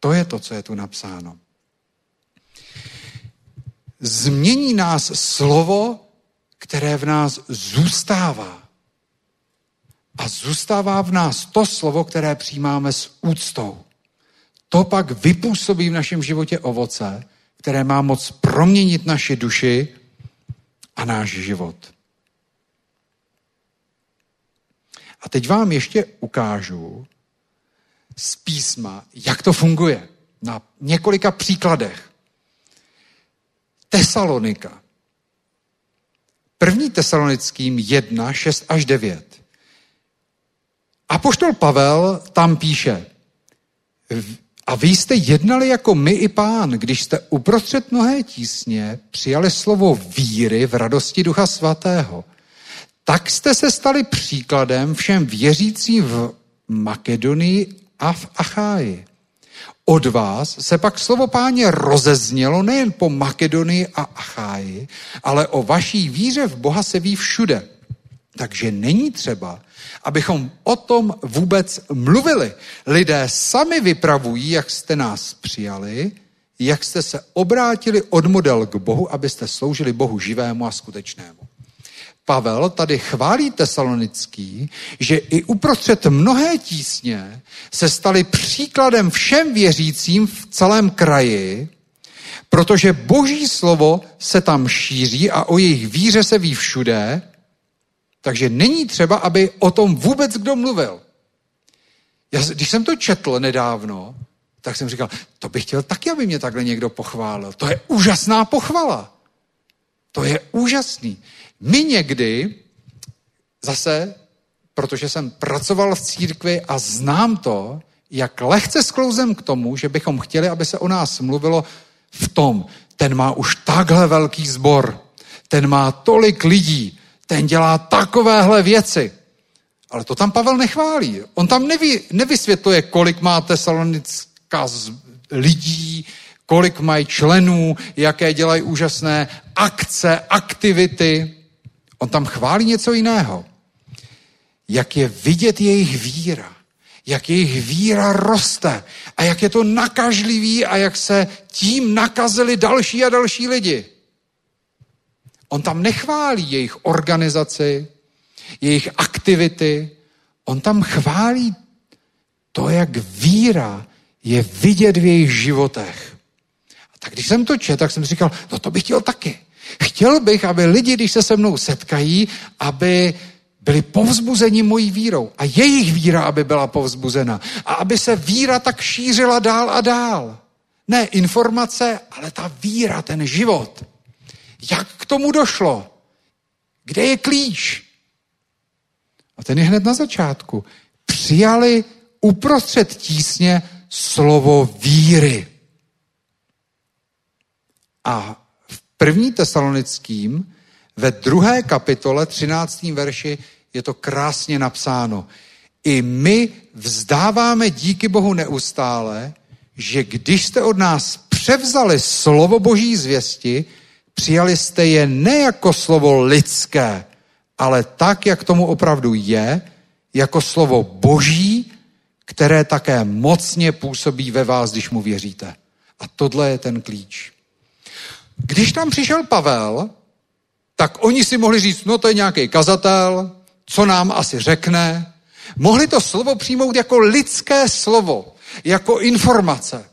To je to, co je tu napsáno. Změní nás slovo, které v nás zůstává. A zůstává v nás to slovo, které přijímáme s úctou. To pak vypůsobí v našem životě ovoce, které má moc proměnit naši duši a náš život. A teď vám ještě ukážu z písma, jak to funguje. Na několika příkladech. Tesalonika. První tesalonickým 1, 6 až 9. Apoštol Pavel tam píše, a vy jste jednali jako my i pán, když jste uprostřed mnohé tísně přijali slovo víry v radosti Ducha Svatého. Tak jste se stali příkladem všem věřícím v Makedonii a v Acháji. Od vás se pak slovo páně rozeznělo nejen po Makedonii a Acháji, ale o vaší víře v Boha se ví všude. Takže není třeba, abychom o tom vůbec mluvili. Lidé sami vypravují, jak jste nás přijali, jak jste se obrátili od model k Bohu, abyste sloužili Bohu živému a skutečnému. Pavel tady chválí tesalonický, že i uprostřed mnohé tísně se stali příkladem všem věřícím v celém kraji, protože boží slovo se tam šíří a o jejich víře se ví všude, takže není třeba, aby o tom vůbec kdo mluvil. Já, když jsem to četl nedávno, tak jsem říkal, to bych chtěl taky, aby mě takhle někdo pochválil. To je úžasná pochvala. To je úžasný. My někdy, zase, protože jsem pracoval v církvi a znám to, jak lehce sklouzem k tomu, že bychom chtěli, aby se o nás mluvilo v tom, ten má už takhle velký sbor, ten má tolik lidí, ten dělá takovéhle věci. Ale to tam Pavel nechválí. On tam neví, nevysvětluje, kolik má tesalonická lidí, kolik mají členů, jaké dělají úžasné akce, aktivity. On tam chválí něco jiného. Jak je vidět jejich víra. Jak jejich víra roste. A jak je to nakažlivý a jak se tím nakazili další a další lidi. On tam nechválí jejich organizaci, jejich aktivity. On tam chválí to, jak víra je vidět v jejich životech. A tak když jsem to četl, tak jsem říkal, no to bych chtěl taky. Chtěl bych, aby lidi, když se se mnou setkají, aby byli povzbuzeni mojí vírou a jejich víra, aby byla povzbuzena a aby se víra tak šířila dál a dál. Ne informace, ale ta víra, ten život. Jak k tomu došlo? Kde je klíč? A ten je hned na začátku. Přijali uprostřed tísně slovo víry. A první tesalonickým ve druhé kapitole, 13. verši, je to krásně napsáno. I my vzdáváme díky Bohu neustále, že když jste od nás převzali slovo boží zvěsti, přijali jste je ne jako slovo lidské, ale tak, jak tomu opravdu je, jako slovo boží, které také mocně působí ve vás, když mu věříte. A tohle je ten klíč. Když tam přišel Pavel, tak oni si mohli říct, no to je nějaký kazatel, co nám asi řekne. Mohli to slovo přijmout jako lidské slovo, jako informace.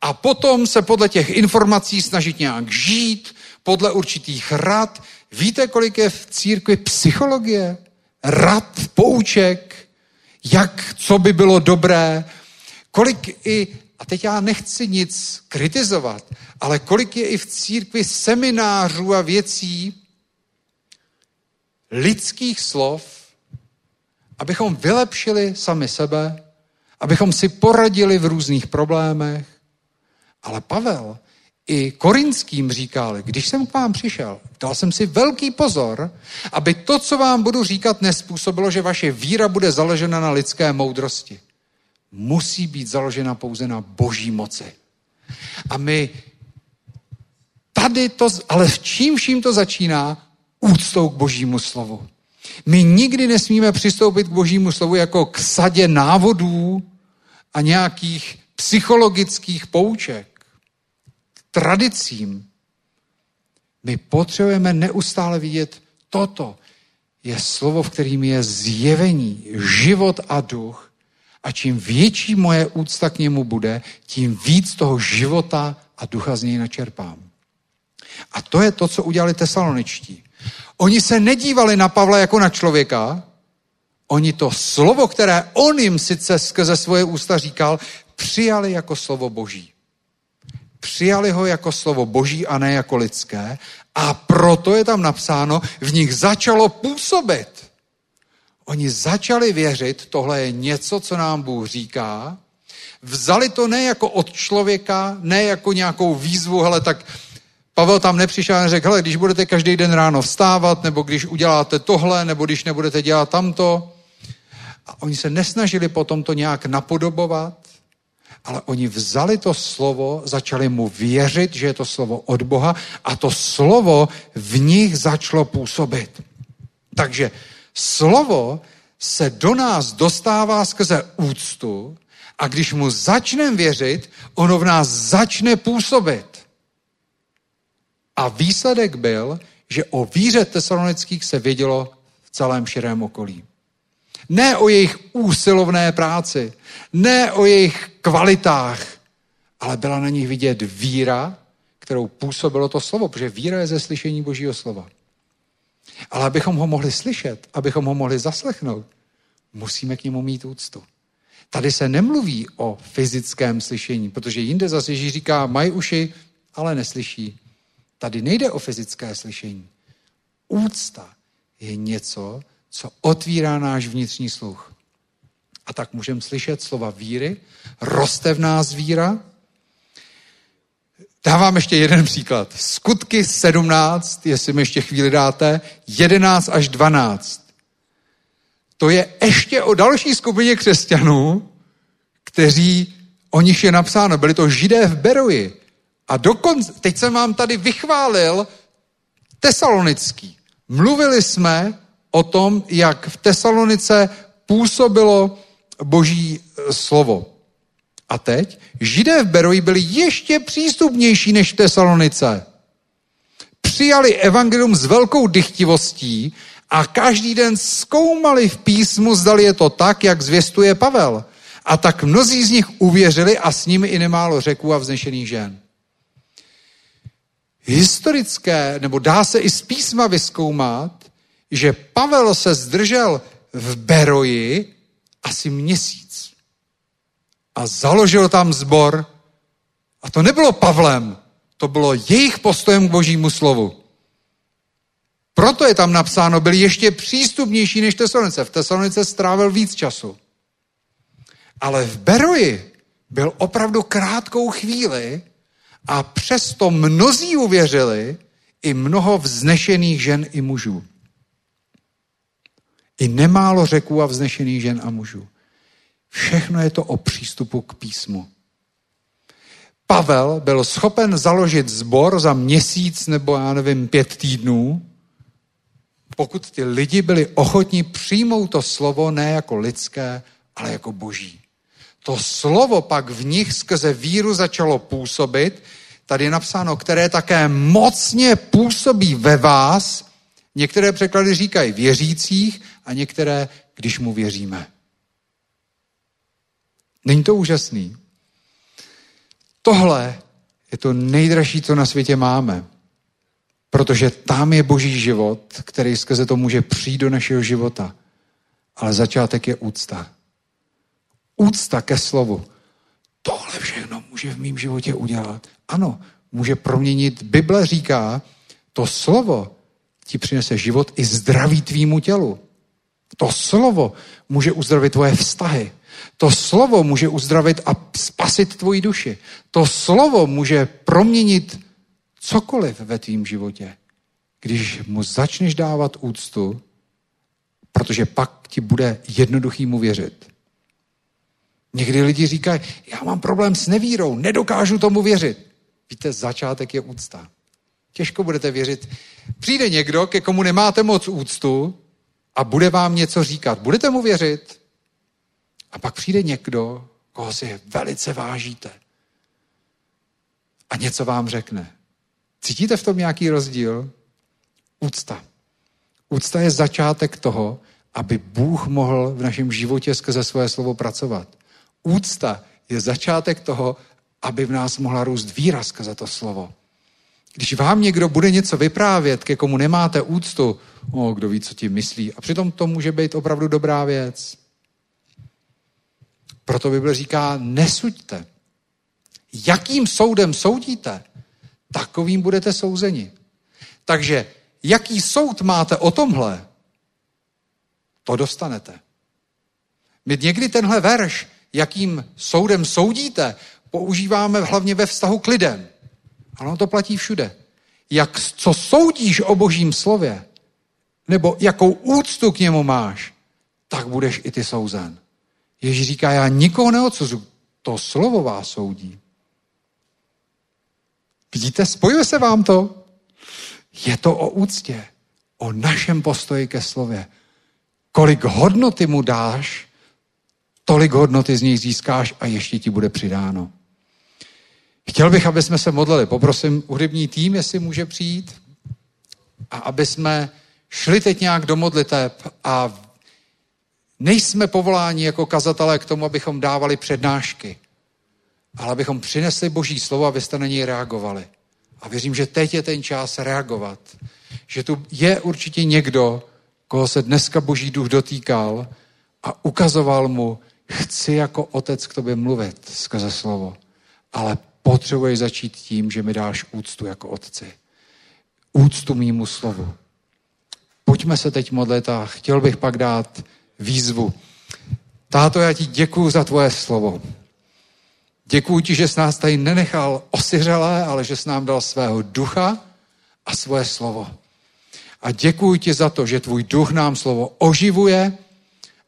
A potom se podle těch informací snažit nějak žít, podle určitých rad. Víte, kolik je v církvi psychologie? Rad, pouček, jak, co by bylo dobré, kolik i a teď já nechci nic kritizovat, ale kolik je i v církvi seminářů a věcí, lidských slov, abychom vylepšili sami sebe, abychom si poradili v různých problémech. Ale Pavel i korinským říkal, když jsem k vám přišel, dal jsem si velký pozor, aby to, co vám budu říkat, nespůsobilo, že vaše víra bude založena na lidské moudrosti. Musí být založena pouze na boží moci. A my tady to, ale v čím vším to začíná? Úctou k božímu slovu. My nikdy nesmíme přistoupit k božímu slovu jako k sadě návodů a nějakých psychologických pouček, k tradicím. My potřebujeme neustále vidět toto. Je slovo, v kterým je zjevení, život a duch. A čím větší moje úcta k němu bude, tím víc toho života a ducha z něj načerpám. A to je to, co udělali tesaloničtí. Oni se nedívali na Pavla jako na člověka, oni to slovo, které on jim sice skrze svoje ústa říkal, přijali jako slovo boží. Přijali ho jako slovo boží a ne jako lidské a proto je tam napsáno, v nich začalo působit. Oni začali věřit, tohle je něco, co nám Bůh říká, vzali to ne jako od člověka, ne jako nějakou výzvu, hele, tak Pavel tam nepřišel a řekl, hele, když budete každý den ráno vstávat, nebo když uděláte tohle, nebo když nebudete dělat tamto. A oni se nesnažili potom to nějak napodobovat, ale oni vzali to slovo, začali mu věřit, že je to slovo od Boha a to slovo v nich začalo působit. Takže slovo se do nás dostává skrze úctu a když mu začneme věřit, ono v nás začne působit. A výsledek byl, že o víře tesalonických se vědělo v celém širém okolí. Ne o jejich úsilovné práci, ne o jejich kvalitách, ale byla na nich vidět víra, kterou působilo to slovo, protože víra je ze slyšení Božího slova. Ale abychom ho mohli slyšet, abychom ho mohli zaslechnout, musíme k němu mít úctu. Tady se nemluví o fyzickém slyšení, protože jinde zase Ježíš říká, mají uši, ale neslyší. Tady nejde o fyzické slyšení. Úcta je něco, co otvírá náš vnitřní sluch. A tak můžeme slyšet slova víry, roste v nás víra. Dávám ještě jeden příklad. Skutky 17, jestli mi ještě chvíli dáte, 11 až 12. To je ještě o další skupině křesťanů, kteří, o nich je napsáno, byli to židé v Beroji. A dokonce, teď jsem vám tady vychválil tesalonický. Mluvili jsme o tom, jak v Tesalonice působilo boží e, slovo. A teď, židé v Beroji byli ještě přístupnější než v Tesalonice. Přijali evangelium s velkou dychtivostí a každý den zkoumali v písmu, zdali je to tak, jak zvěstuje Pavel. A tak mnozí z nich uvěřili a s nimi i nemálo řeků a vznešených žen historické, nebo dá se i z písma vyskoumat, že Pavel se zdržel v Beroji asi měsíc a založil tam zbor. A to nebylo Pavlem, to bylo jejich postojem k božímu slovu. Proto je tam napsáno, byl ještě přístupnější než Tesalonice. V Tesalonice strávil víc času. Ale v Beroji byl opravdu krátkou chvíli a přesto mnozí uvěřili, i mnoho vznešených žen i mužů. I nemálo řeků a vznešených žen a mužů. Všechno je to o přístupu k písmu. Pavel byl schopen založit zbor za měsíc nebo já nevím, pět týdnů, pokud ty lidi byli ochotní přijmout to slovo ne jako lidské, ale jako boží. To slovo pak v nich skrze víru začalo působit, tady je napsáno, které také mocně působí ve vás, některé překlady říkají věřících a některé, když mu věříme. Není to úžasný? Tohle je to nejdražší, co na světě máme. Protože tam je boží život, který skrze to může přijít do našeho života. Ale začátek je úcta úcta ke slovu. Tohle všechno může v mém životě udělat. Ano, může proměnit. Bible říká, to slovo ti přinese život i zdraví tvýmu tělu. To slovo může uzdravit tvoje vztahy. To slovo může uzdravit a spasit tvoji duši. To slovo může proměnit cokoliv ve tvým životě. Když mu začneš dávat úctu, protože pak ti bude jednoduchý mu věřit. Někdy lidi říkají, já mám problém s nevírou, nedokážu tomu věřit. Víte, začátek je úcta. Těžko budete věřit. Přijde někdo, ke komu nemáte moc úctu a bude vám něco říkat. Budete mu věřit? A pak přijde někdo, koho si velice vážíte. A něco vám řekne. Cítíte v tom nějaký rozdíl? Úcta. Úcta je začátek toho, aby Bůh mohl v našem životě skrze svoje slovo pracovat. Úcta je začátek toho, aby v nás mohla růst víra skrze to slovo. Když vám někdo bude něco vyprávět, ke komu nemáte úctu, o, kdo ví, co ti myslí. A přitom to může být opravdu dobrá věc. Proto Bible říká, nesuďte. Jakým soudem soudíte, takovým budete souzeni. Takže jaký soud máte o tomhle, to dostanete. My někdy tenhle verš, jakým soudem soudíte, používáme hlavně ve vztahu k lidem. Ano, to platí všude. Jak, co soudíš o božím slově, nebo jakou úctu k němu máš, tak budeš i ty souzen. Ježíš říká, já nikoho neodsuzu, to slovo vás soudí. Vidíte, spojuje se vám to? Je to o úctě, o našem postoji ke slově. Kolik hodnoty mu dáš, tolik hodnoty z něj získáš a ještě ti bude přidáno. Chtěl bych, aby jsme se modlili. Poprosím hudební tým, jestli může přijít. A aby jsme šli teď nějak do modliteb a nejsme povoláni jako kazatelé k tomu, abychom dávali přednášky, ale abychom přinesli Boží slovo, abyste na něj reagovali. A věřím, že teď je ten čas reagovat. Že tu je určitě někdo, koho se dneska Boží duch dotýkal a ukazoval mu, chci jako otec k tobě mluvit skrze slovo, ale potřebuješ začít tím, že mi dáš úctu jako otci. Úctu mýmu slovu. Pojďme se teď modlit a chtěl bych pak dát výzvu. Táto, já ti děkuju za tvoje slovo. Děkuji ti, že jsi nás tady nenechal osyřelé, ale že jsi nám dal svého ducha a svoje slovo. A děkuji ti za to, že tvůj duch nám slovo oživuje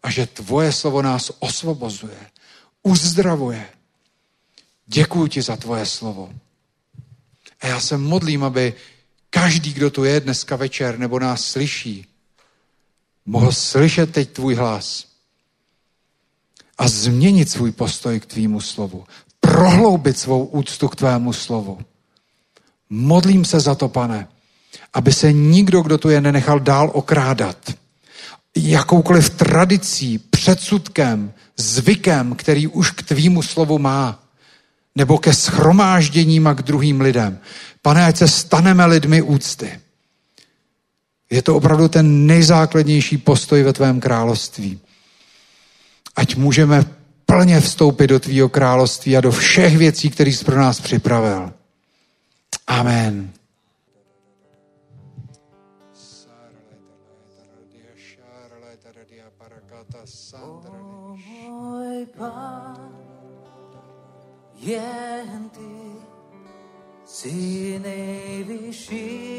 a že tvoje slovo nás osvobozuje, uzdravuje. Děkuji ti za tvoje slovo. A já se modlím, aby každý, kdo tu je dneska večer nebo nás slyší, mohl slyšet teď tvůj hlas a změnit svůj postoj k tvýmu slovu. Prohloubit svou úctu k tvému slovu. Modlím se za to, pane, aby se nikdo, kdo tu je, nenechal dál okrádat. Jakoukoliv tradicí, předsudkem, zvykem, který už k tvýmu slovu má, nebo ke schromážděním a k druhým lidem. Pane, ať se staneme lidmi úcty. Je to opravdu ten nejzákladnější postoj ve tvém království. Ať můžeme plně vstoupit do tvýho království a do všech věcí, které jsi pro nás připravil. Amen. Jen ty jsi nejvyšší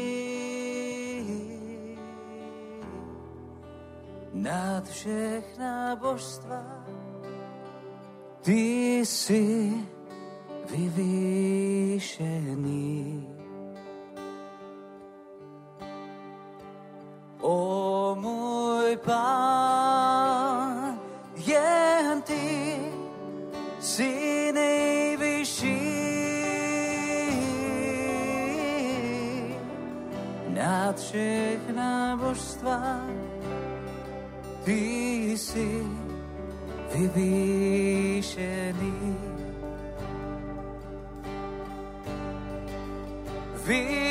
nad všechna božstva. Ty jsi vyvýšený. Vyvýšený. Vyvyšuji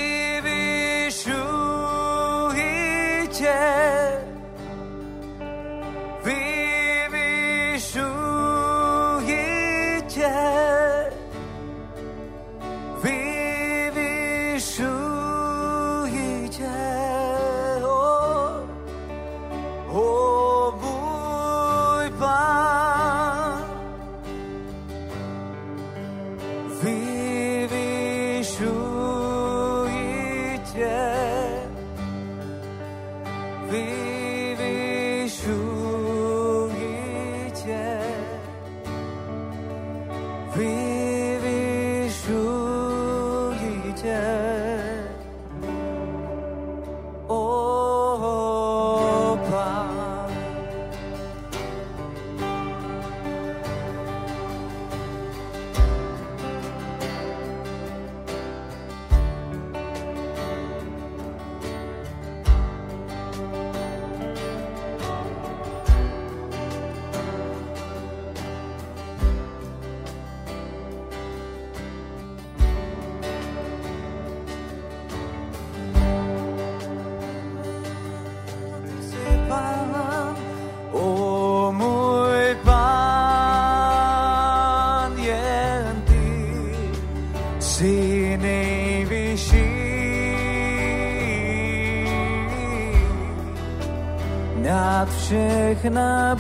všechna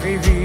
vyvýšený.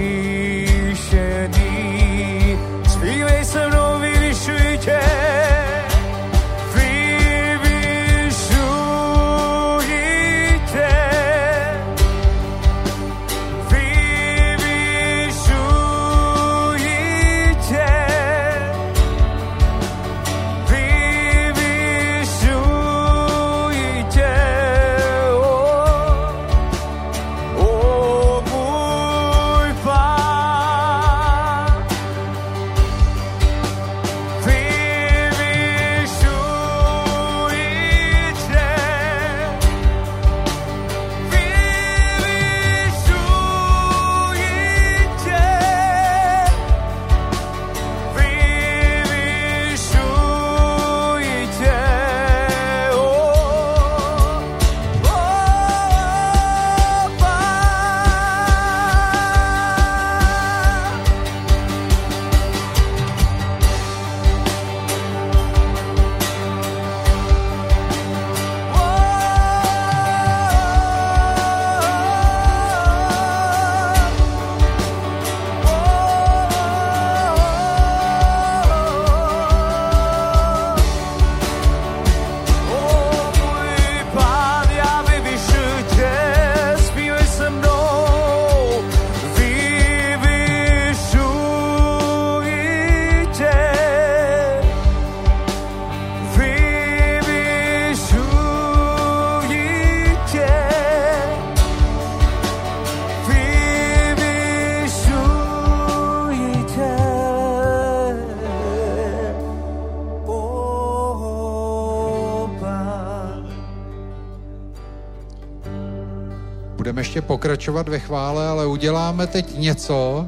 Pokračovat ve chvále, ale uděláme teď něco,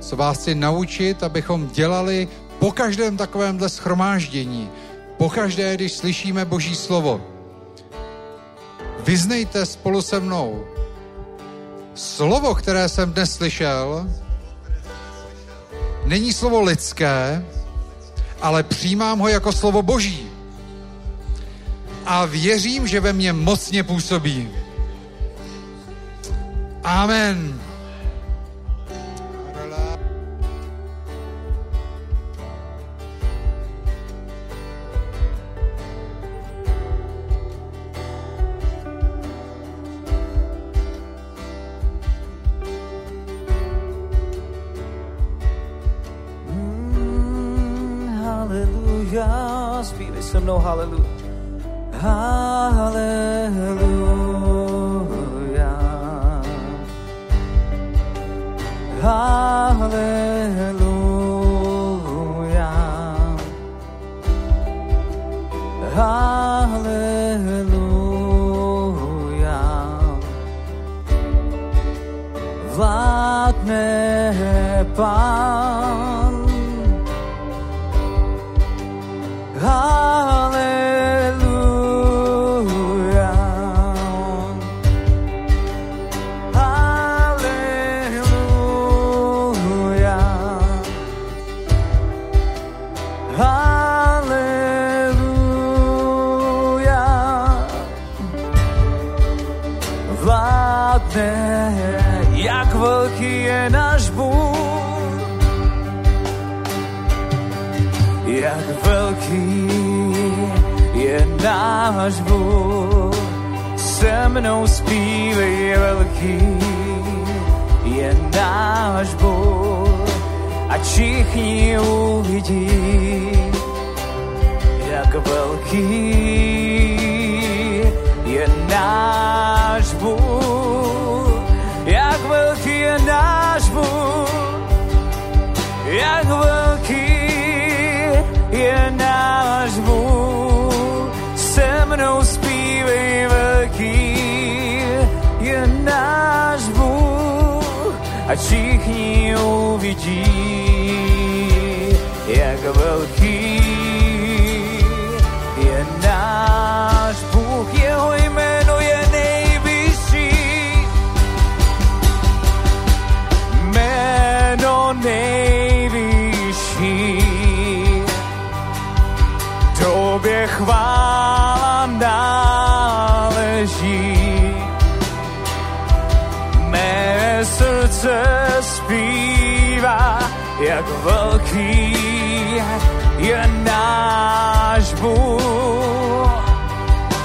co vás chci naučit, abychom dělali po každém takovémhle schromáždění, po každé, když slyšíme Boží slovo. Vyznejte spolu se mnou. Slovo, které jsem dnes slyšel, není slovo lidské, ale přijímám ho jako slovo Boží. A věřím, že ve mně mocně působí. Amen. Vládne Pán. A všichni uvidí, jak velký je náš Bůh, jak velký je náš Bůh, jak velký je náš Bůh, se mnou zpívej velký je jak velký je náš Bůh.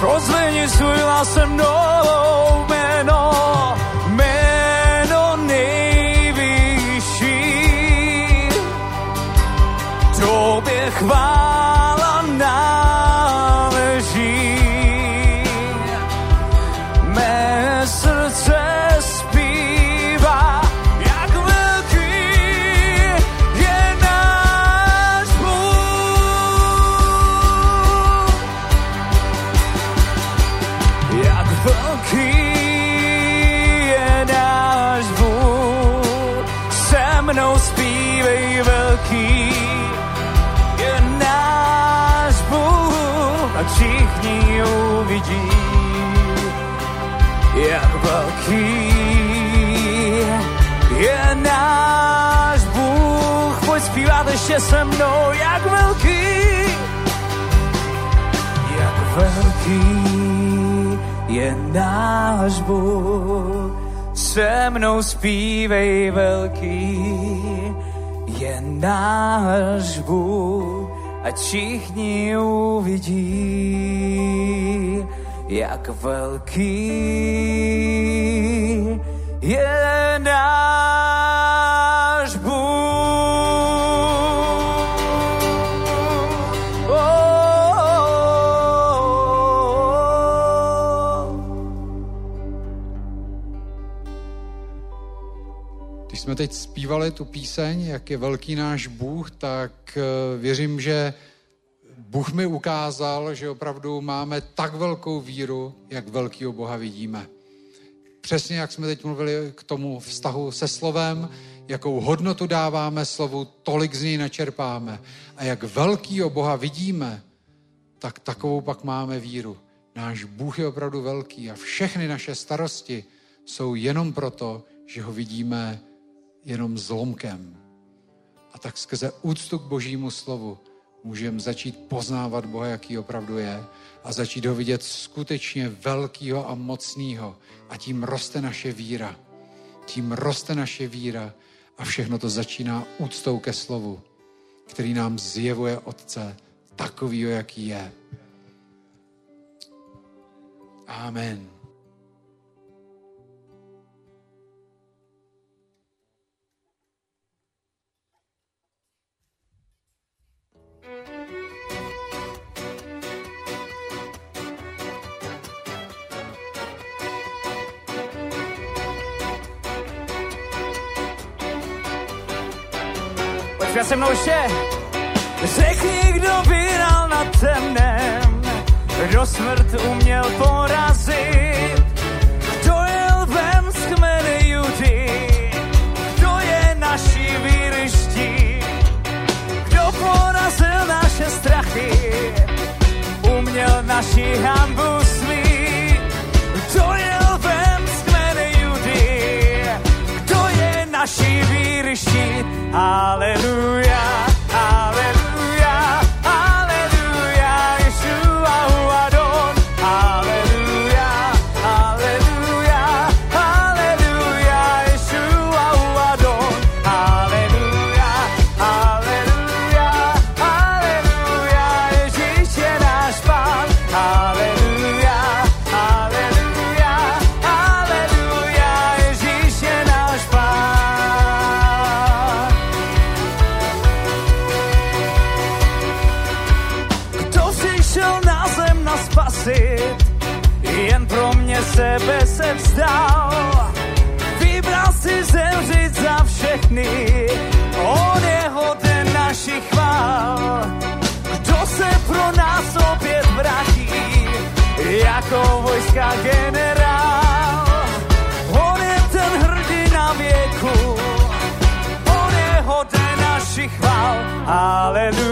Prozveni svůj hlas mnou jméno ještě se mnou, jak velký jak velký je náš Bůh. Se mnou zpívej velký je náš Bůh a všichni uvidí, jak velký je náš teď zpívali tu píseň, jak je velký náš Bůh, tak eh, věřím, že Bůh mi ukázal, že opravdu máme tak velkou víru, jak velkýho Boha vidíme. Přesně jak jsme teď mluvili k tomu vztahu se slovem, jakou hodnotu dáváme slovu, tolik z něj načerpáme. A jak velkýho Boha vidíme, tak takovou pak máme víru. Náš Bůh je opravdu velký a všechny naše starosti jsou jenom proto, že ho vidíme jenom zlomkem. A tak skrze úctu k božímu slovu můžeme začít poznávat Boha, jaký opravdu je a začít ho vidět skutečně velkýho a mocného. A tím roste naše víra. Tím roste naše víra a všechno to začíná úctou ke slovu, který nám zjevuje Otce takovýho, jaký je. Amen. Pojďme se mnou ještě. Řekni, kdo vyhrál na temném, kdo smrt uměl porazit, kdo je lvem z kmene Judy, kdo je naší výryští, kdo porazil naše strachy, uměl naši hambu je naší výryští. Aleluja, aleluja, Jirka generál. On je ten hrdina věku, on je hoden našich chvál. Aleluja.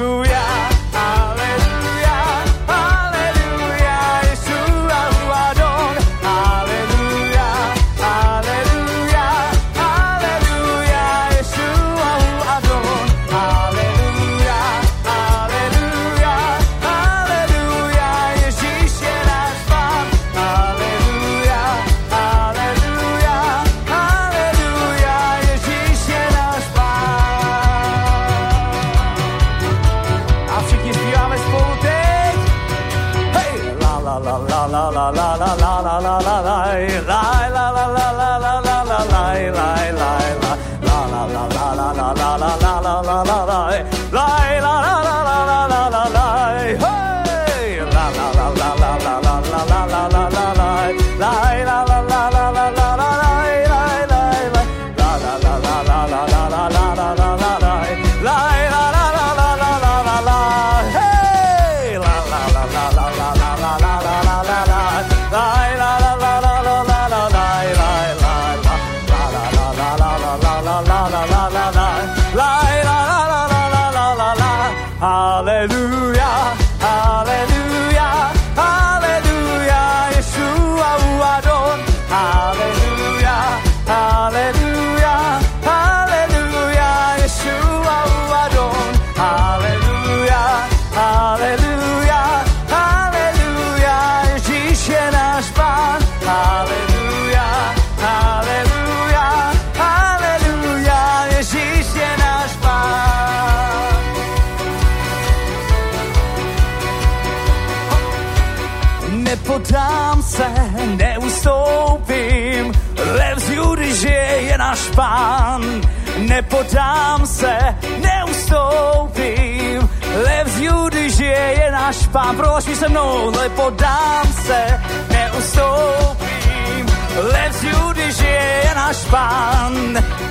se mnou, podám se, neustoupím. Levzu, když je náš pán,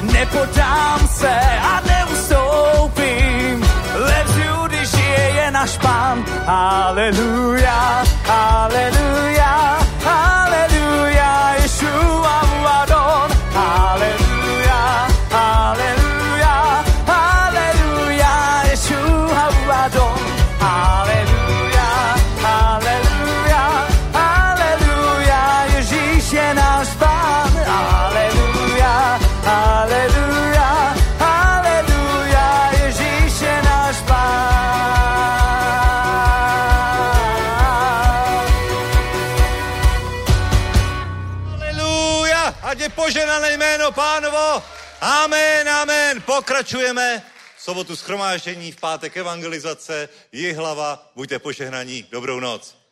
nepodám se a neustoupím. Levzu, když je jen náš pán, aleluja, aleluja, aleluja, a Adon, aleluja, Hallelujah, Hallelujah, Yeshua, Adon, Hallelujah. Aleluja, aleluja, Ježíš je náš pán. Aleluja, aleluja, aleluja, Ježíš je náš pán. Aleluja, ať je poženané jméno pánovo. Amen, amen, pokračujeme sobotu schromáždění, v pátek evangelizace, Jihlava, buďte požehnaní, dobrou noc.